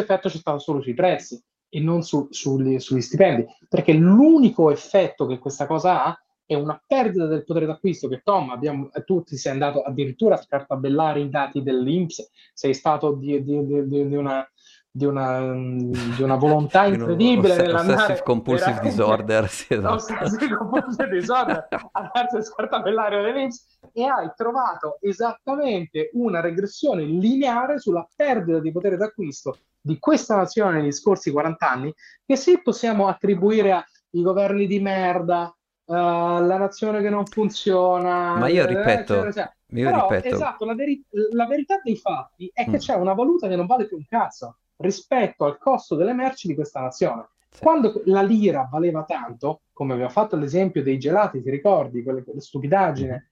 effetto c'è stato solo sui prezzi e non su- sugli, sugli stipendi, perché l'unico effetto che questa cosa ha è una perdita del potere d'acquisto che Tom, abbiamo, tu ti sei andato addirittura a scartabellare i dati dell'Inps, sei stato di- di- di- di una, di, una, di una volontà [laughs] incredibile osse- nell'andare Obsessive compulsive disorder, sì, [laughs] esatto. ossessive compulsive disorder andarsi [laughs] a scartabellare dell'Inps e hai trovato esattamente una regressione lineare sulla perdita di potere d'acquisto di questa nazione negli scorsi 40 anni, che sì possiamo attribuire ai governi di merda, eh, alla nazione che non funziona, Ma io ripeto, eccetera, eccetera. io Però, ripeto, esatto, la, veri- la verità dei fatti è che mm, c'è una valuta che non vale più un cazzo rispetto al costo delle merci di questa nazione. Quando la lira valeva tanto, come aveva fatto l'esempio dei gelati, ti ricordi, quelle, quelle stupidaggine,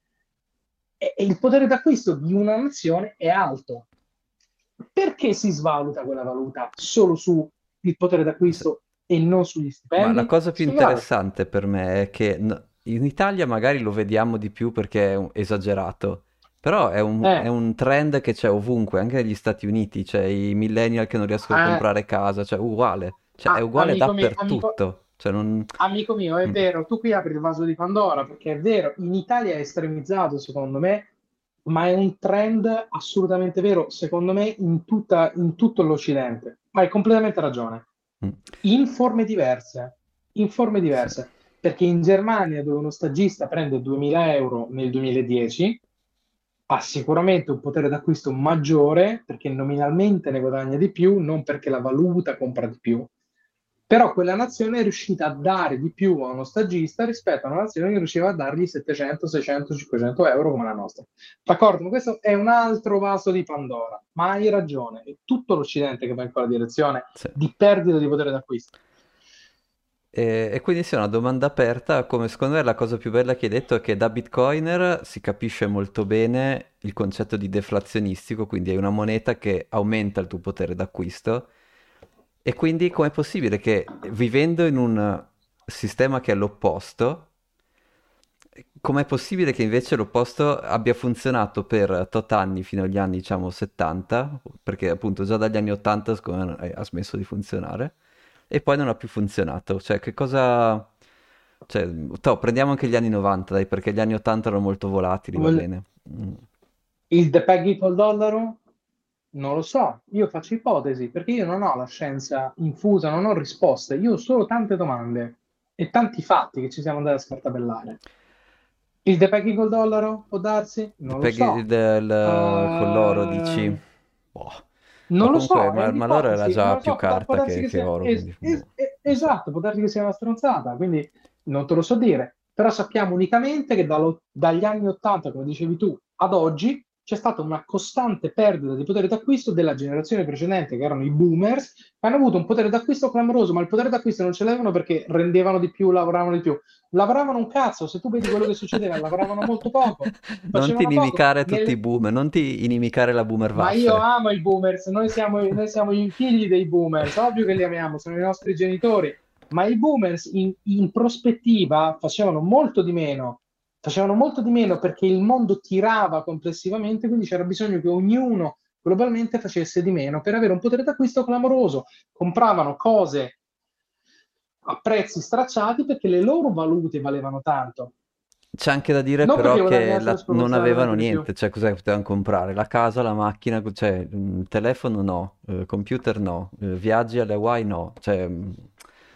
e, e il potere d'acquisto di una nazione è alto. Perché si svaluta quella valuta solo sul potere d'acquisto e non sugli stipendi? Ma la cosa più interessante per me è che in Italia magari lo vediamo di più perché è esagerato, però è un, eh. è un, trend che c'è ovunque, anche negli Stati Uniti, c'è i millennial che non riescono eh. a comprare casa, cioè uguale, cioè, ah, è uguale dappertutto. Amico, cioè, non... amico mio, è mm. vero, tu qui apri il vaso di Pandora, perché è vero, in Italia è estremizzato secondo me, ma è un trend assolutamente vero, secondo me, in, tutta, in tutto l'Occidente. Hai completamente ragione. Mm. In forme diverse, in forme diverse, perché in Germania dove uno stagista prende 2000 euro nel 2010 ha sicuramente un potere d'acquisto maggiore perché nominalmente ne guadagna di più, non perché la valuta compra di più. Però quella nazione è riuscita a dare di più a uno stagista rispetto a una nazione che riusciva a dargli 700, 600, 500 euro come la nostra. D'accordo? Ma questo è un altro vaso di Pandora. Ma hai ragione, è tutto l'Occidente che va in quella direzione sì. di perdita di potere d'acquisto. E, e, quindi sì, è una domanda aperta, come secondo me la cosa più bella che hai detto è che da bitcoiner si capisce molto bene il concetto di deflazionistico, quindi hai una moneta che aumenta il tuo potere d'acquisto. E quindi com'è possibile che vivendo in un sistema che è l'opposto, com'è possibile che invece l'opposto abbia funzionato per tot anni fino agli anni diciamo 70, perché appunto già dagli anni 80 secondo me ha smesso di funzionare e poi non ha più funzionato. Cioè, che cosa... Cioè, to, prendiamo anche gli anni 90, dai, perché gli anni 80 erano molto volatili, va bene. Mm. Il depeghi col dollaro? Non lo so, io faccio ipotesi, perché io non ho la scienza infusa, non ho risposte, io ho solo tante domande e tanti fatti che ci siamo andati a scartabellare. Il depeghi col dollaro può darsi? Non lo so. Del, uh, con l'oro dici? Boh. Non lo so, ma, ma l'oro era già più so, carta che, che, che oro. Es- es- esatto, può darsi che sia una stronzata, quindi non te lo so dire. Però sappiamo unicamente che dallo, dagli anni 80, come dicevi tu, ad oggi c'è stata una costante perdita di potere d'acquisto della generazione precedente, che erano i boomers, che hanno avuto un potere d'acquisto clamoroso, ma il potere d'acquisto non ce l'avevano perché rendevano di più, lavoravano di più. Lavoravano un cazzo, se tu vedi quello che succedeva, lavoravano molto poco. Non ti inimicare poco. tutti Nelle... i boomer, non ti inimicare la boomer Ma io amo i boomers, noi siamo, noi siamo i figli dei boomers, ovvio che li amiamo, sono i nostri genitori. Ma i boomers in, in prospettiva facevano molto di meno facevano molto di meno perché il mondo tirava complessivamente, quindi c'era bisogno che ognuno globalmente facesse di meno per avere un potere d'acquisto clamoroso. Compravano cose a prezzi stracciati perché le loro valute valevano tanto. C'è anche da dire non però che la, non avevano niente, cioè cosa potevano comprare? La casa, la macchina, cioè il telefono no, eh, computer no, eh, viaggi alle Hawaii no, cioè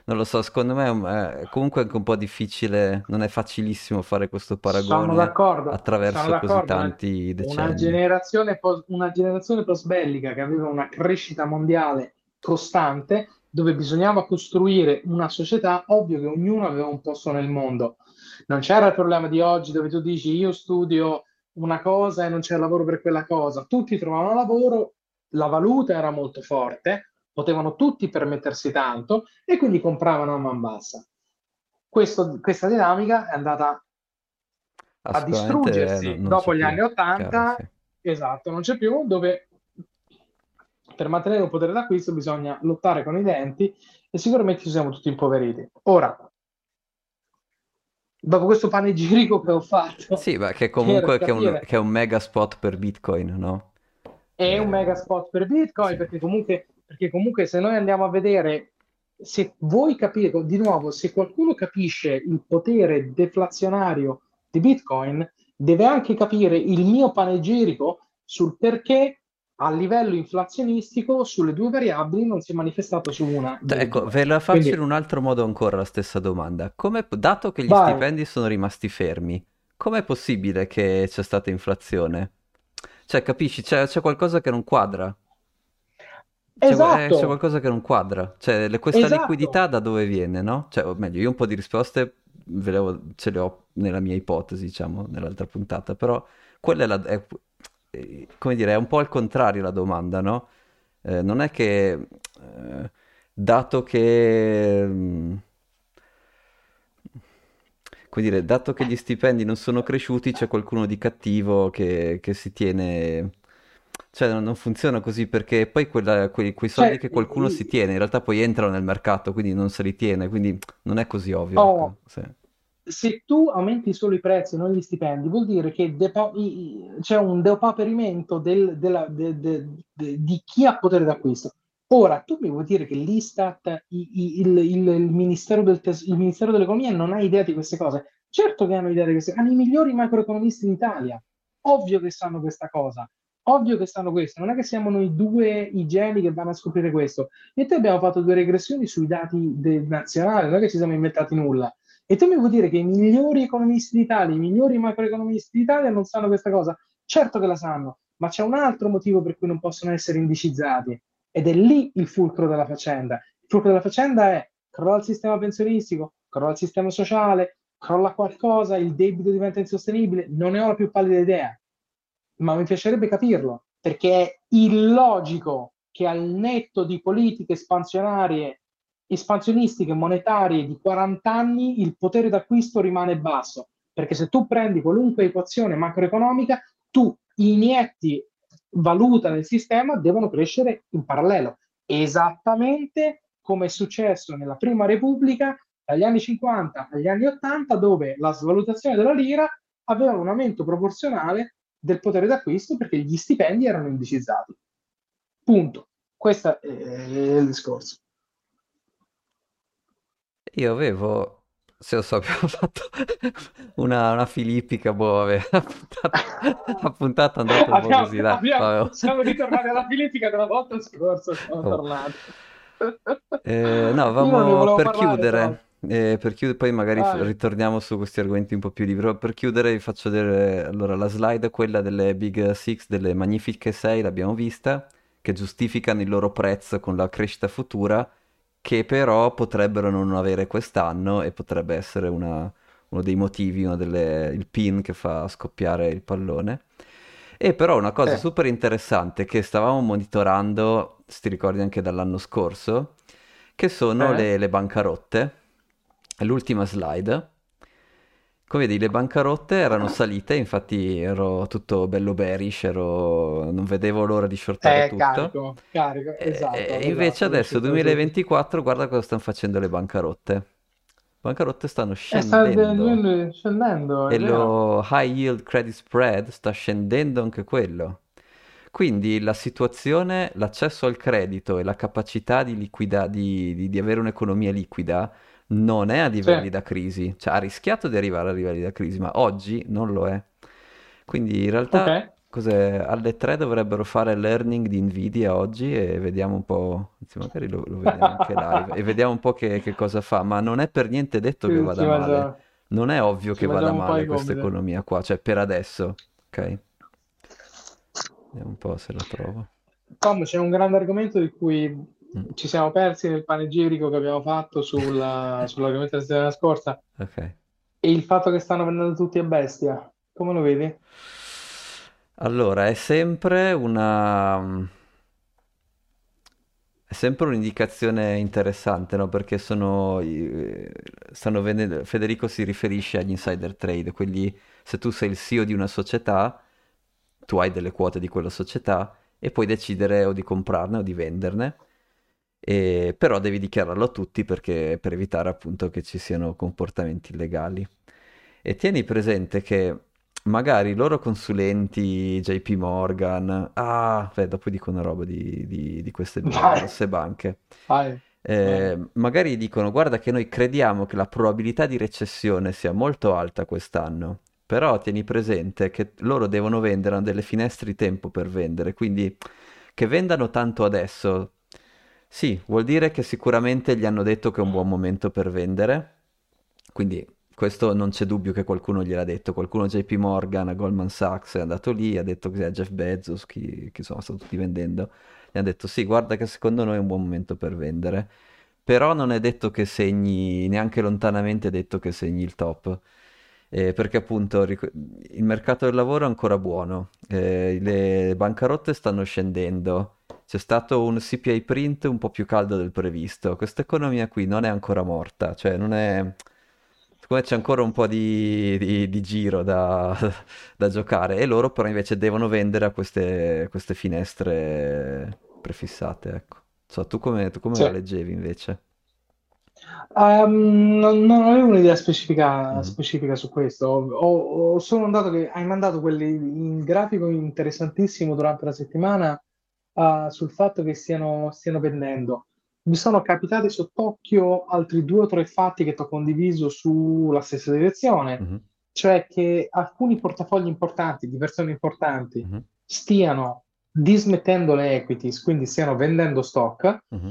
non lo so, secondo me è comunque anche un po' difficile, non è facilissimo fare questo paragone attraverso così tanti decenni. Una generazione, post, una generazione post-bellica che aveva una crescita mondiale costante, dove bisognava costruire una società, ovvio che ognuno aveva un posto nel mondo. Non c'era il problema di oggi dove tu dici io studio una cosa e non c'è lavoro per quella cosa. Tutti trovavano lavoro, la valuta era molto forte, potevano tutti permettersi tanto e quindi compravano a man bassa. Questo, questa dinamica è andata a distruggersi non, dopo gli più. anni 80, Chiaro, sì. esatto, non c'è più, dove per mantenere un potere d'acquisto bisogna lottare con i denti e sicuramente ci siamo tutti impoveriti. Ora, dopo questo panegirico che ho fatto... Sì, ma che comunque che è, un, che è un mega spot per Bitcoin, no? È un mega spot per Bitcoin sì. perché comunque perché comunque se noi andiamo a vedere, se voi capite, di nuovo, se qualcuno capisce il potere deflazionario di Bitcoin, deve anche capire il mio panegirico sul perché a livello inflazionistico sulle due variabili non si è manifestato su una. Ecco, ve la faccio Quindi... in un altro modo ancora la stessa domanda. Come, dato che gli Vai. stipendi sono rimasti fermi, com'è possibile che c'è stata inflazione? Cioè, capisci, c'è, c'è qualcosa che non quadra. C'è, esatto. c'è qualcosa che non quadra. Cioè, le, questa esatto. liquidità da dove viene, no? Cioè, o meglio, io un po' di risposte le ce le ho nella mia ipotesi, diciamo, nell'altra puntata, però quella è la... È, come dire, è un po' al contrario la domanda, no? Eh, non è che... Eh, dato che... mm, come dire, dato che gli stipendi non sono cresciuti, c'è qualcuno di cattivo che, che si tiene... Cioè, non, non funziona così perché poi quella- quei, quei soldi Cioè, che qualcuno si tiene, in realtà poi entrano nel mercato, quindi non se li tiene, quindi non è così ovvio, oh, ecco. Sì. se tu aumenti solo i prezzi e non gli stipendi, vuol dire che i- c'è un depauperimento del- della- de- de- de- di chi ha potere d'acquisto. Ora, tu mi vuoi dire che l'Istat, i- i- il, il- il Ministero del Tes- il Ministero dell'Economia non ha idea di queste cose? Certo che hanno idea di queste cose, hanno i migliori macroeconomisti in Italia. Ovvio che sanno questa cosa, ovvio che sanno questo. Non è che siamo noi due i geni che vanno a scoprire questo. E te abbiamo fatto due regressioni sui dati del nazionale, non è che ci siamo inventati nulla. E tu mi vuoi dire che i migliori economisti d'Italia, i migliori macroeconomisti d'Italia non sanno questa cosa? Certo che la sanno, ma c'è un altro motivo per cui non possono essere indicizzati. Ed è lì il fulcro della faccenda. Il fulcro della faccenda è crolla il sistema pensionistico, crolla il sistema sociale, crolla qualcosa, il debito diventa insostenibile. Non ne ho la più pallida idea, ma mi piacerebbe capirlo, perché è illogico che al netto di politiche espansionarie, espansionistiche, monetarie di 40 anni, il potere d'acquisto rimane basso. Perché se tu prendi qualunque equazione macroeconomica, tu inietti valuta nel sistema, devono crescere in parallelo. Esattamente come è successo nella Prima Repubblica dagli anni 50 agli anni 80, dove la svalutazione della lira aveva un aumento proporzionale del potere d'acquisto perché gli stipendi erano indicizzati. Punto. Questo è il discorso. Io avevo, se lo so, [laughs] abbiamo fatto una, una filippica, boh, vabbè, [laughs] la puntata, la puntata è andata un po' così, dai, abbiamo- siamo ritornati alla Filippica della volta scorsa, siamo Oh. tornati. Eh, no, vamo per parlare, chiudere, eh, per chiudere, poi magari Vai. ritorniamo su questi argomenti un po' più liberi. Per chiudere vi faccio vedere, allora, la slide, quella delle Big Six, delle Magnifiche 6, l'abbiamo vista, che giustificano il loro prezzo con la crescita futura, che però potrebbero non avere quest'anno e potrebbe essere una- uno dei motivi, uno delle, il pin che fa scoppiare il pallone. E però una cosa Eh. super interessante che stavamo monitorando, ti ricordi anche dall'anno scorso, che sono Eh? le, le bancarotte. L'ultima slide. Come vedi, le bancarotte erano salite, infatti ero tutto bello bearish, ero... non vedevo l'ora di shortare Eh, tutto. carico, carico, E- esatto. e invece esatto, adesso, questo- 2024, guarda cosa stanno facendo le bancarotte. Le bancarotte stanno Eh, scendendo. scendendo, è E lo high yield credit spread sta scendendo anche quello. Quindi la situazione, l'accesso al credito e la capacità di, liquida- di, di- di avere un'economia liquida non è a livelli Sì. da crisi. Cioè ha rischiato di arrivare a livelli da crisi, ma oggi non lo è. Quindi in realtà Ok. cos'è? alle 3 dovrebbero fare l'earning di Nvidia oggi e vediamo un po', anzi magari lo, lo vediamo anche [laughs] live, e vediamo un po' che, che cosa fa, ma non è per niente detto che Ci- vada male. mangia- Non è ovvio ci che vada male questa economia qua, cioè per adesso, ok? Vediamo un po' se la trovo. Tom, c'è un grande argomento di cui ci siamo persi nel panegirico che abbiamo fatto sulla- [laughs] sull'argomento della settimana scorsa ok. e il fatto che stanno vendendo tutti a bestia. Come lo vedi? Allora, è sempre una... È sempre un'indicazione interessante, no? Perché sono, stanno vendendo, Federico si riferisce agli insider trade, quindi se tu sei il CEO di una società, tu hai delle quote di quella società e puoi decidere o di comprarne o di venderne, e- però devi dichiararlo a tutti perché, per evitare appunto che ci siano comportamenti illegali. E tieni presente che magari i loro consulenti, JP Morgan, ah, beh, dopo dico una roba di, di- di queste due grosse banche, vai. eh, magari dicono, guarda che noi crediamo che la probabilità di recessione sia molto alta quest'anno, però tieni presente che loro devono vendere, hanno delle finestre di tempo per vendere, quindi che vendano tanto adesso, sì, vuol dire che sicuramente gli hanno detto che è un buon momento per vendere, quindi questo non c'è dubbio che qualcuno gliel'ha detto, qualcuno JP Morgan, Goldman Sachs è andato lì, ha detto che è Jeff Bezos, chi, chi insomma stanno tutti vendendo, gli hanno detto sì, guarda che secondo noi è un buon momento per vendere, però non è detto che segni, neanche lontanamente è detto che segni il top. Eh, perché appunto ric- il mercato del lavoro è ancora buono, eh, le bancarotte stanno scendendo, c'è stato un CPI print un po' più caldo del previsto. Questa economia qui non è ancora morta, cioè non è... Secondo me c'è ancora un po' di, di- di giro da, [laughs] da giocare e loro però invece devono vendere a queste, queste finestre prefissate, ecco. So, tu come, tu come Sì. la leggevi invece? Ehm, non, non avevo un'idea specifica, Mhm. specifica su questo. Ho, ho solo notato che hai mandato quelli, un grafico interessantissimo durante la settimana, eh, sul fatto che stiano, stiano vendendo. Mi sono capitati sott'occhio altri due o tre fatti che ti ho condiviso sulla stessa direzione, Mhm, cioè che alcuni portafogli importanti di persone importanti mhm, stiano dismettendo le equities, quindi stiano vendendo stock mhm.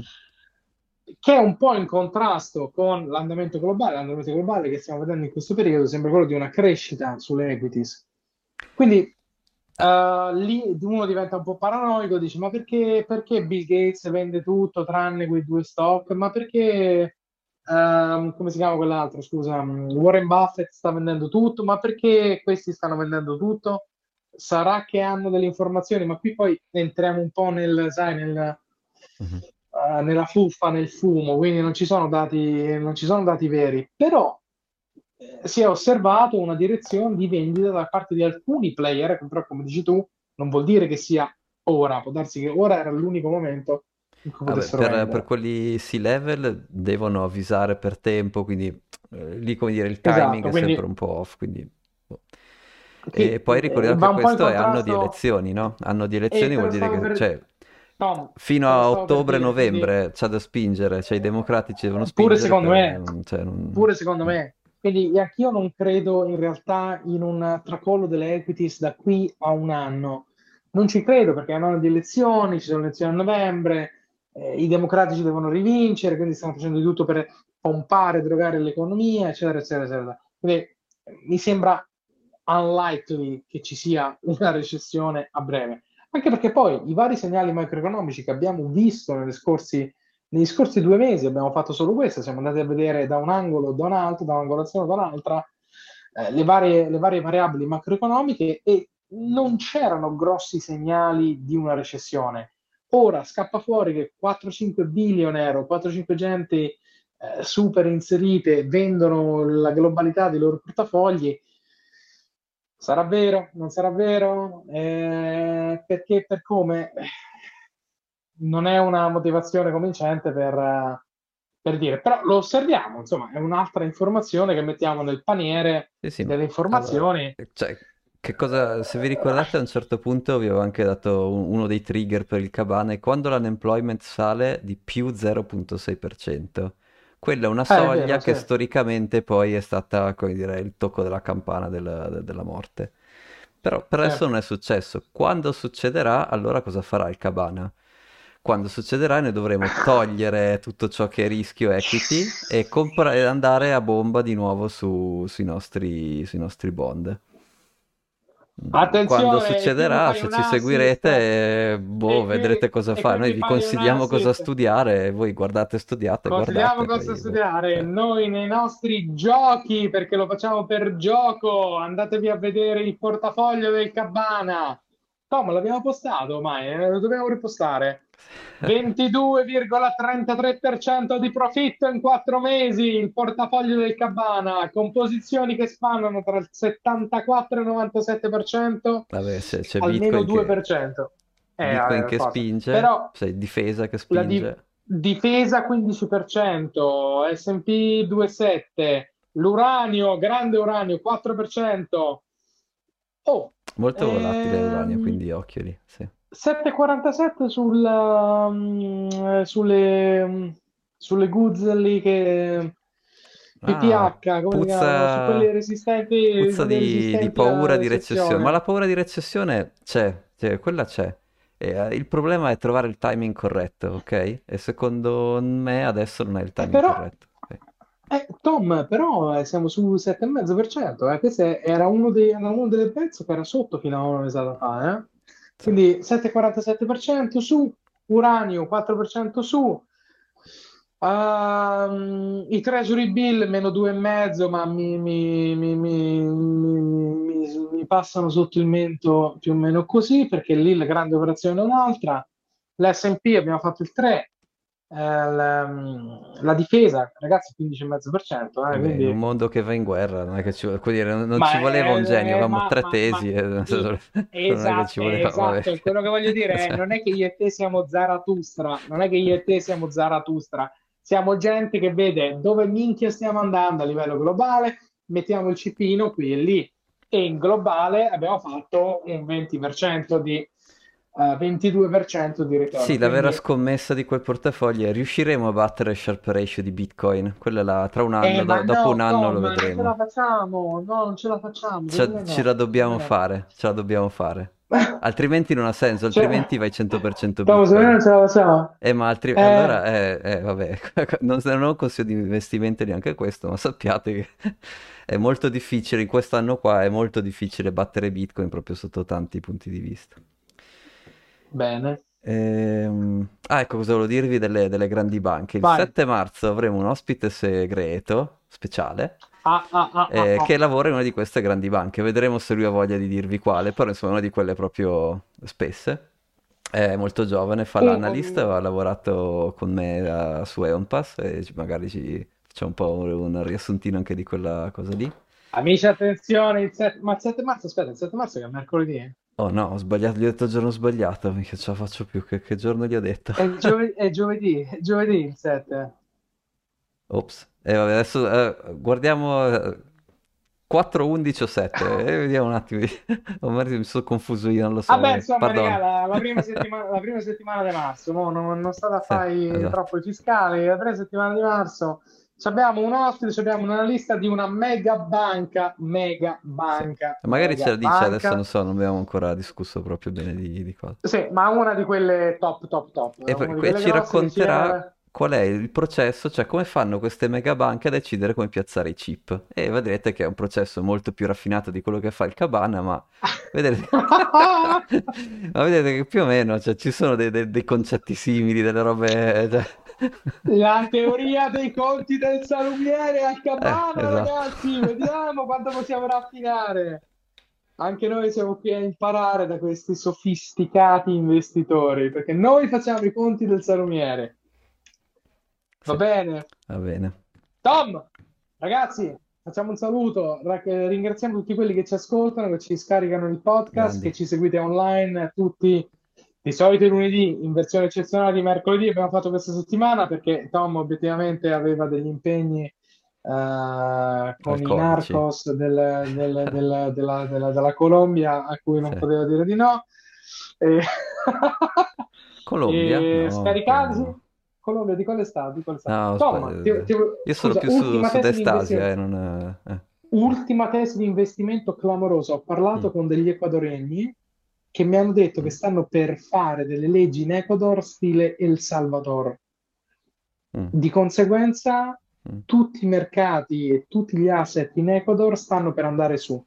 che è un po' in contrasto con l'andamento globale. L'andamento globale che stiamo vedendo in questo periodo sembra quello di una crescita sulle equities. Quindi eh, lì uno diventa un po' paranoico, dice: Ma perché, perché Bill Gates vende tutto tranne quei due stock? Ma perché, ehm, come si chiama quell'altro? Scusa, mm, Warren Buffett sta vendendo tutto? Ma perché questi stanno vendendo tutto? Sarà che hanno delle informazioni, ma qui poi entriamo un po' nel, sai, nel Mhm. eh, nella fuffa, nel fumo, quindi non ci sono dati, non ci sono dati veri, però si è osservato una direzione di vendita da parte di alcuni player, che però come dici tu, non vuol dire che sia ora, può darsi che ora era l'unico momento in cui Vabbè, potessero per, per quelli C-level devono avvisare per tempo, quindi eh, lì come dire il timing Esatto, è quindi sempre un po' off, quindi... boh. che E poi eh, ricordiamo va che questo è anno di contrasto, elezioni, no? Anno di e elezioni vuol dire che, per, cioè, Tom, fino a dire, quindi ottobre-novembre c'è da spingere, cioè i democratici devono pure spingere secondo per... me, cioè, non- pure secondo me. Quindi anch'io non credo in realtà in un tracollo delle equities da qui a un anno. Non ci credo perché è un anno di elezioni, ci sono le elezioni a novembre, eh, i democratici devono rivincere, quindi stanno facendo di tutto per pompare, drogare l'economia, eccetera, eccetera, eccetera. Quindi eh, mi sembra unlikely che ci sia una recessione a breve. Anche perché poi i vari segnali macroeconomici che abbiamo visto negli scorsi, negli scorsi due mesi, abbiamo fatto solo questo, siamo andati a vedere da un angolo, da un altro, da un'angolazione, da un'altra, eh, le varie, le varie variabili macroeconomiche e non c'erano grossi segnali di una recessione. Ora scappa fuori che 4-5 billionaire o 4-5 gente eh, super inserite vendono la globalità dei loro portafogli. Sarà vero? Non sarà vero? Eh, perché per come non è una motivazione convincente per, eh, per dire, però lo osserviamo, insomma, è un'altra informazione che mettiamo nel paniere Sì, sì, delle allora, informazioni. cioè, che cosa, se vi ricordate a un certo punto vi avevo anche dato un- uno dei trigger per il Cabana quando l'unemployment sale di più 0.6%, quella è una Eh, è soglia vero, che sì. storicamente poi è stata, come dire, il tocco della campana del- de- della morte. Però per adesso Certo. non è successo. Quando succederà, allora cosa farà il Cabana? Quando succederà noi dovremo togliere tutto ciò che è rischio equity e, compra- andare a bomba di nuovo su- sui nostri, sui nostri bond. Mm, Quando Attenzione, qui mi succederà, se ci seguirete, boh, e vedrete qui, cosa fare. qui Noi vi consigliamo cosa studiare, voi guardate, studiate, Consigliamo guardate, cosa poi studiare noi nei nostri giochi perché lo facciamo per gioco. Andatevi a vedere il portafoglio del Cabana. Tom, l'abbiamo postato ormai, eh, lo dobbiamo ripostare. 22,33% di profitto in quattro mesi, il portafoglio del Cabana, con posizioni che spannano tra il 74 e il 97%, Vabbè, c'è, c'è almeno Bitcoin che, 2%. Eh, Bitcoin che cosa. spinge, Però c'è difesa che la di- spinge. difesa 15%, S&P 2,7%, l'uranio, grande uranio 4%. Oh, Molto volatile l'uranio, ehm, quindi occhio lì, sì. 7,47 sul, mm, sulle, mm, sulle goods lì che Ah, PPH, come? Su quelle puzza, resistenti, puzza di, di paura di recessione, ma recessione. la paura di recessione c'è, cioè, quella c'è. E, eh, il problema è trovare il timing corretto, ok? E secondo me adesso non è il Eh, timing però, corretto. ok? eh, Tom, però eh, siamo sul 7,5%. Eh. Questo era uno, dei, era uno delle pezze che era sotto fino a una mesata fa. Eh. Quindi 7,47% su, uranio 4% su, Ehm, i treasury bill meno 2,5, ma mi, mi- mi- mi- passano sotto il mento più o meno così, perché lì la grande operazione è un'altra. l'S&P abbiamo fatto il 3, eh, la, la difesa, ragazzi, 15,5%. Eh, Beh, quindi... in un mondo che va in guerra, non è che ci, non non ci voleva un genio, avevamo ma- tre ma- tesi, ma- sì, [laughs] esatto, voleva, vabbè. esatto, quello che voglio dire è Cioè, non è che io e te siamo Zarathustra, non è che io e te siamo Zarathustra, siamo gente che vede dove minchia stiamo andando a livello globale, mettiamo il cipino qui e lì e in globale abbiamo fatto un 20% di eh, 22% di ritorno. Sì, la vera Quindi- scommessa di quel portafoglio è riusciremo a battere il Sharp Ratio di Bitcoin? Quella là, tra un Eh, anno, ma do- dopo no, un anno Tom, lo non ce la vedremo. facciamo, no, non ce la facciamo, Ce, no, la dobbiamo no. fare, ce la dobbiamo fare. [laughs] Altrimenti non ha senso, Cioè, altrimenti vai 100% Tom, secondo me non Bitcoin. ce la facciamo. Eh, ma altri... Eh, allora, eh, eh, vabbè, [laughs] non, non ho un consiglio di investimento neanche questo, ma sappiate che [laughs] è molto difficile, in quest'anno qua è molto difficile battere Bitcoin proprio sotto tanti punti di vista. Bene, Ehm, Ah, ecco cosa volevo dirvi delle, delle grandi banche. Il vai. 7 marzo avremo un ospite segreto, speciale, Ah, ah, ah, ah, eh, ah. che lavora in una di queste grandi banche. Vedremo se lui ha voglia di dirvi quale, però insomma è una di quelle proprio spesse. È molto giovane, fa Un- l'analista, ha lavorato con me eh, su Eonpass e magari ci facciamo un po' un riassuntino anche di quella cosa lì. Amici, attenzione, il 7... ma il 7 marzo, aspetta, il 7 marzo che è mercoledì? Eh? Oh no, ho sbagliato, gli ho detto il giorno sbagliato, mica ce la faccio più. Che, che giorno gli ho detto? È, giove- è giovedì, è giovedì il 7. Ops. E vabbè, adesso eh, guardiamo eh, 4, 11 o 7 e [laughs] vediamo un attimo. [laughs] Magari mi sono confuso io, non lo so. Vabbè, eh, insomma, raga, la, la prima [laughs] settimana, la prima settimana di marzo, mo non, non state a fare esatto. troppo i fiscali, la prima settimana di marzo abbiamo un ospite, abbiamo un analista di una mega banca, mega Sì. banca, Magari ce mega la dice, adesso banca. non so, non abbiamo ancora discusso proprio bene di, di cosa. Sì, ma una di quelle top, top, top, E poi una ci racconterà qual è il processo, cioè come fanno queste mega banche a decidere come piazzare i chip. E vedrete che è un processo molto più raffinato di quello che fa il Cabana, ma [laughs] vedete, [laughs] ma vedete che più o meno cioè, ci sono dei, dei- dei concetti simili, delle robe... cioè- La teoria dei conti del salumiere a Eh, Cabana, esatto. ragazzi, vediamo quanto possiamo raffinare. Anche noi siamo qui a imparare da questi sofisticati investitori, perché noi facciamo i conti del salumiere. Va Sì, bene. va bene. Tom, ragazzi, facciamo un saluto. Eh, Ringraziamo tutti quelli che ci ascoltano, che ci scaricano il podcast, che Grandi. ci seguite online tutti. Di solito i lunedì, in versione eccezionale di mercoledì, abbiamo fatto questa settimana perché Tom obiettivamente aveva degli impegni eh, con i narcos del- del- del- della, della- della Colombia a cui non Sì. poteva dire di no. E... [laughs] Colombia? e No, scaricatisi. no. Colombia, di quale stato? Di quale stato? No, Tom, ti- ti- Io sono scusa, più su ultima tesi di Sud-Est Asia, investimento. eh, non... eh. Ultima tesi di investimento clamorosa. Ho parlato Mm. con degli ecuadoregni che mi hanno detto che stanno per fare delle leggi in Ecuador stile El Salvador. Mm. Di conseguenza, Mm. tutti i mercati e tutti gli asset in Ecuador stanno per andare su.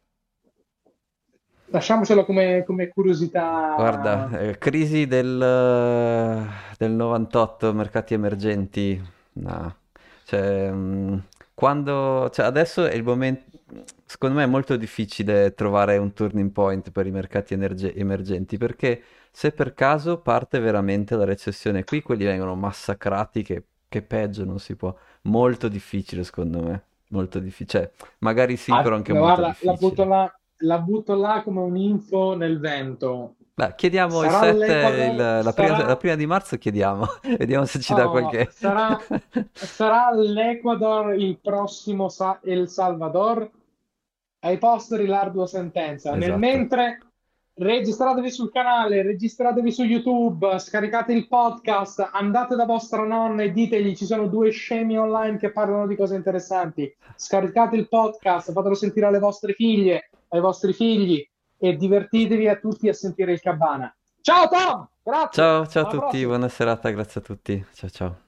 Lasciamocelo come, come curiosità. Guarda, eh, crisi del, eh, del 98, mercati emergenti, no. Cioè, mh, quando, cioè, adesso è il momento, secondo me è molto difficile trovare un turning point per i mercati energe- emergenti, perché se per caso parte veramente la recessione qui, quelli vengono massacrati, che, che peggio non si può. Molto difficile, secondo me, molto difficile. Cioè, magari sì, Ah, però anche molto guarda, la butto difficile. là, la butto là come un'info nel vento. Beh, chiediamo il Sarà 7, l'Ecuador, il- la prima, sarà- la prima di marzo chiediamo, [laughs] vediamo se ci dà Oh, qualche... sarà, [laughs] sarà l'Ecuador il prossimo Sa- El Salvador? Ai posteri l'ardua sentenza. Nel Esatto. mentre registratevi sul canale, registratevi su YouTube, scaricate il podcast, andate da vostra nonna e ditegli ci sono due scemi online che parlano di cose interessanti. Scaricate il podcast, fatelo sentire alle vostre figlie, ai vostri figli e divertitevi a tutti a sentire il cabana. Ciao Tom! Grazie! Ciao, ciao a tutti, prossima! buona serata, grazie a tutti, ciao ciao.